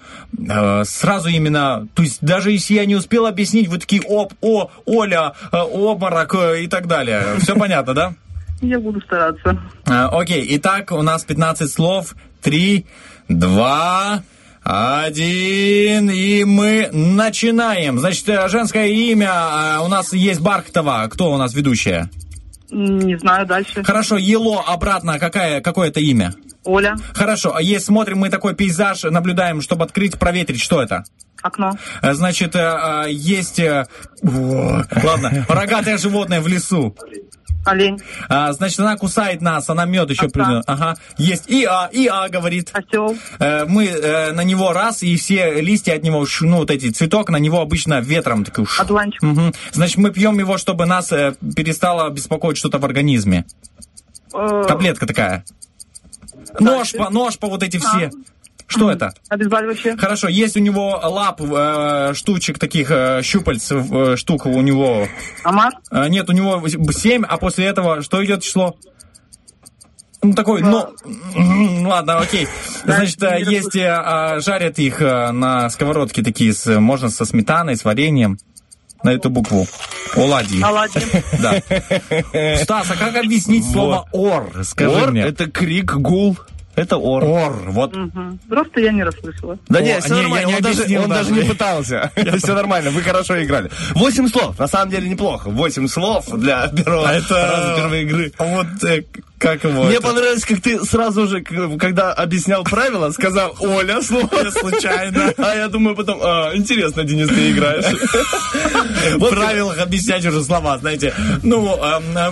Э, сразу именно, то есть даже если я не успел объяснить, вы такие оп, о, Оля, э, обморок э, и так далее. Все понятно, да? Я буду стараться. А, Окей, итак, у нас 15 слов. Три, два, один, и мы начинаем. Значит, э, женское имя а, у нас есть Бархтова. Кто у нас ведущая? Не знаю, дальше. Хорошо, Ело обратно, какая, какое это имя? Оля, Хорошо, а есть, смотрим мы такой пейзаж, наблюдаем, чтобы открыть, проветрить, что это? окно. Э, Значит, э, э, есть... Ладно, рогатое животное в лесу. Олень, А, значит, она кусает нас, она мед еще придет. Ага, есть. И А, и А говорит. осел, Э, мы э, на него раз, и все листья от него, ну, вот эти цветок, на него обычно ветром такой уж. одуванчик, Мгм. Значит, мы пьем его, чтобы нас э, перестало беспокоить что-то в организме. э, Таблетка такая. Нож по, нож по вот эти все. Что это? обезболивающее, Хорошо, есть у него лап, э, штучек таких, э, щупальц, э, штук у него. омар, Э, нет, у него 7, а после этого что идет число? Ну, такой, ну, ладно, окей. Значит, э, есть, э, э, жарят их э, на сковородке такие, с, можно со сметаной, с вареньем. На эту букву. Оладьи. оладьи, Да. Стас, а как объяснить слово ор? Скажи Ор — мне. это крик, гул. Это ор. Ор, вот. Мгм. Просто я не расслышала. Да О, нет, все не, я нормально, не он, даже, объяснил он даже даже. не пытался. Все нормально, вы хорошо играли. Восемь слов, на самом деле неплохо. Восемь слов для первого А это- раза первой игры. Вот э, как его? Мне это? понравилось, как ты сразу же, когда объяснял правила, сказал Оля слово. случайно. А я думаю потом, «А, интересно, Денис, ты играешь. в Вот правилах объяснять уже слова, знаете. Ну,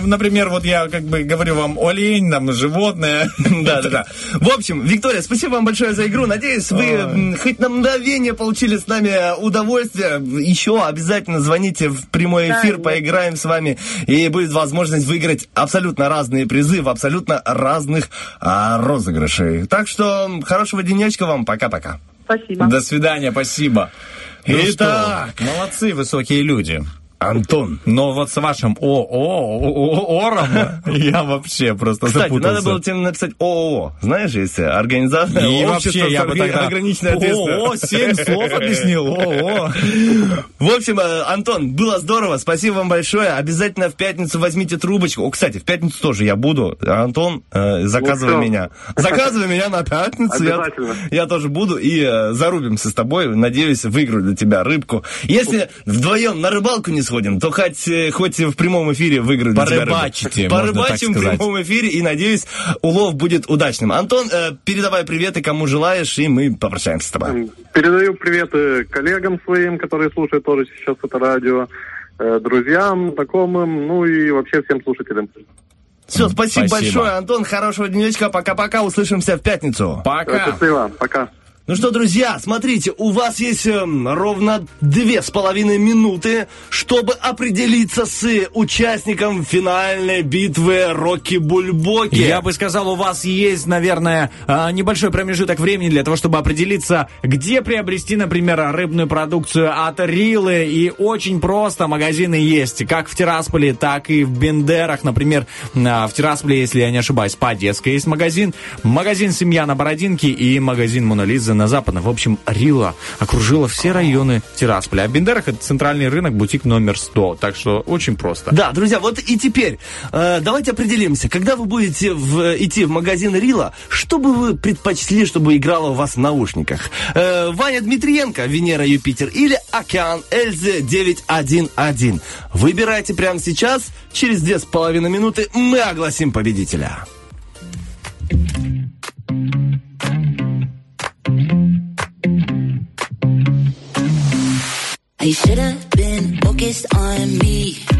например, вот я как бы говорю вам олень, там, животное. Да, да, да. В общем, Виктория, спасибо вам большое за игру. Надеюсь, вы хоть на мгновение получили с нами удовольствие. Еще обязательно звоните в прямой эфир, поиграем с вами. И будет возможность выиграть абсолютно разные призы в абсолютно разных а, розыгрышей. Так что хорошего денечка вам. Пока-пока. Спасибо. До свидания, спасибо. Ну Итак. что, молодцы высокие люди. Антон. Но вот с вашим о о о ором я вообще просто Кстати, запутался. надо было тебе написать ООО. Знаешь, есть организация И вообще, я бы тогда... ограниченной ответственностью. О, семь слов объяснил. О, В общем, э, Антон, было здорово. Спасибо вам большое. Обязательно в пятницу возьмите трубочку. О, кстати, в пятницу тоже я буду. Антон, э, заказывай Ну, меня. Заказывай меня на пятницу. Я, Обязательно. я тоже буду и э, зарубимся с тобой. Надеюсь, выиграю для тебя рыбку. Если вдвоем на рыбалку не сходим, то хоть, э, хоть в прямом эфире рыбку. Порыбачите, можно так Порыбачим в прямом эфире и, надеюсь, улов будет удачным. Антон, э, передавай приветы, кому желаешь, и мы попрощаемся с тобой. Передаю приветы коллегам своим, которые слушают тоже сейчас это радио, э, друзьям, знакомым, ну и вообще всем слушателям. Все, спасибо, Спасибо. большое, Антон. Хорошего денечка. Пока-пока. Услышимся в пятницу. Пока. Счастливо, пока. Ну что, друзья, смотрите, у вас есть эм, ровно две с половиной минуты, чтобы определиться с участником финальной битвы Рокки Бульбоки. Я бы сказал, у вас есть, наверное, а, небольшой промежуток времени для того, чтобы определиться, где приобрести, например, рыбную продукцию от Рилы. И очень просто магазины есть, как в Тирасполе, так и в Бендерах. Например, а, в Тирасполе, если я не ошибаюсь, по детской есть магазин, магазин «Семья» на Бородинке и магазин «Монолиза» на Западном. В общем, Рила окружила все районы Тирасполя. А Бендерах это центральный рынок, бутик номер 100. Так что очень просто. Да, друзья, вот и теперь э, давайте определимся, когда вы будете в- идти в магазин Рила, что бы вы предпочли, чтобы играло у вас в наушниках? Э, Ваня Дмитриенко, Венера Юпитер или Океан Эльзы 911? Выбирайте прямо сейчас, через две с половиной минуты мы огласим победителя. I should have been focused on me.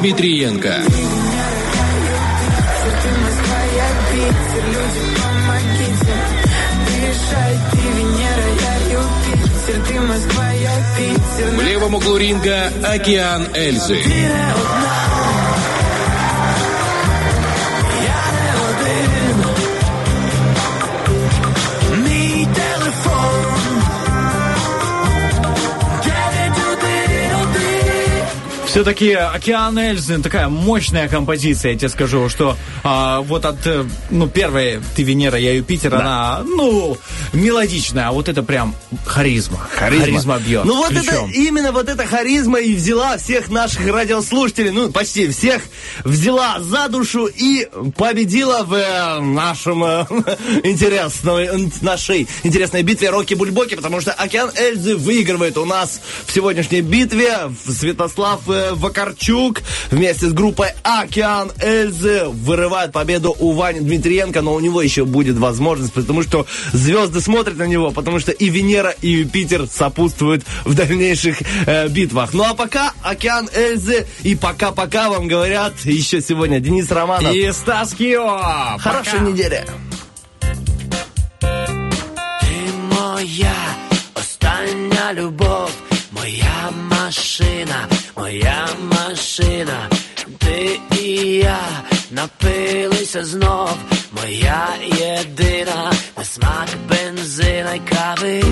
Дмитриенко. В левом углу ринга Океан Эльзы. Все-таки «Океан Эльзы» такая мощная композиция, я тебе скажу, что а, вот от, э, ну, первой «Ты Венера, я Юпитер», она, ну, мелодичная, а вот это прям харизма. Харизма. бьет. Ну вот ключом. это, именно вот эта харизма и взяла всех наших радиослушателей, ну почти всех, взяла за душу и победила в э, нашем э, интересной, нашей интересной битве Рокки Бульбоки, потому что Океан Эльзы выигрывает у нас в сегодняшней битве Святослав э, Вакарчук вместе с группой Океан Эльзы вырывает победу у Вани Дмитриенко, но у него еще будет возможность, потому что звезды смотрят на него, потому что и Венера, и Юпитер сопутствуют в дальнейших э, битвах. Ну а пока Океан Эльзы и пока-пока вам говорят еще сегодня Денис Романов. И Стас Кио. Хорошей недели. Ти моя остання любов, моя машина, моя машина, ти і я напилися знов, моя єдина, на смак бензина й кави.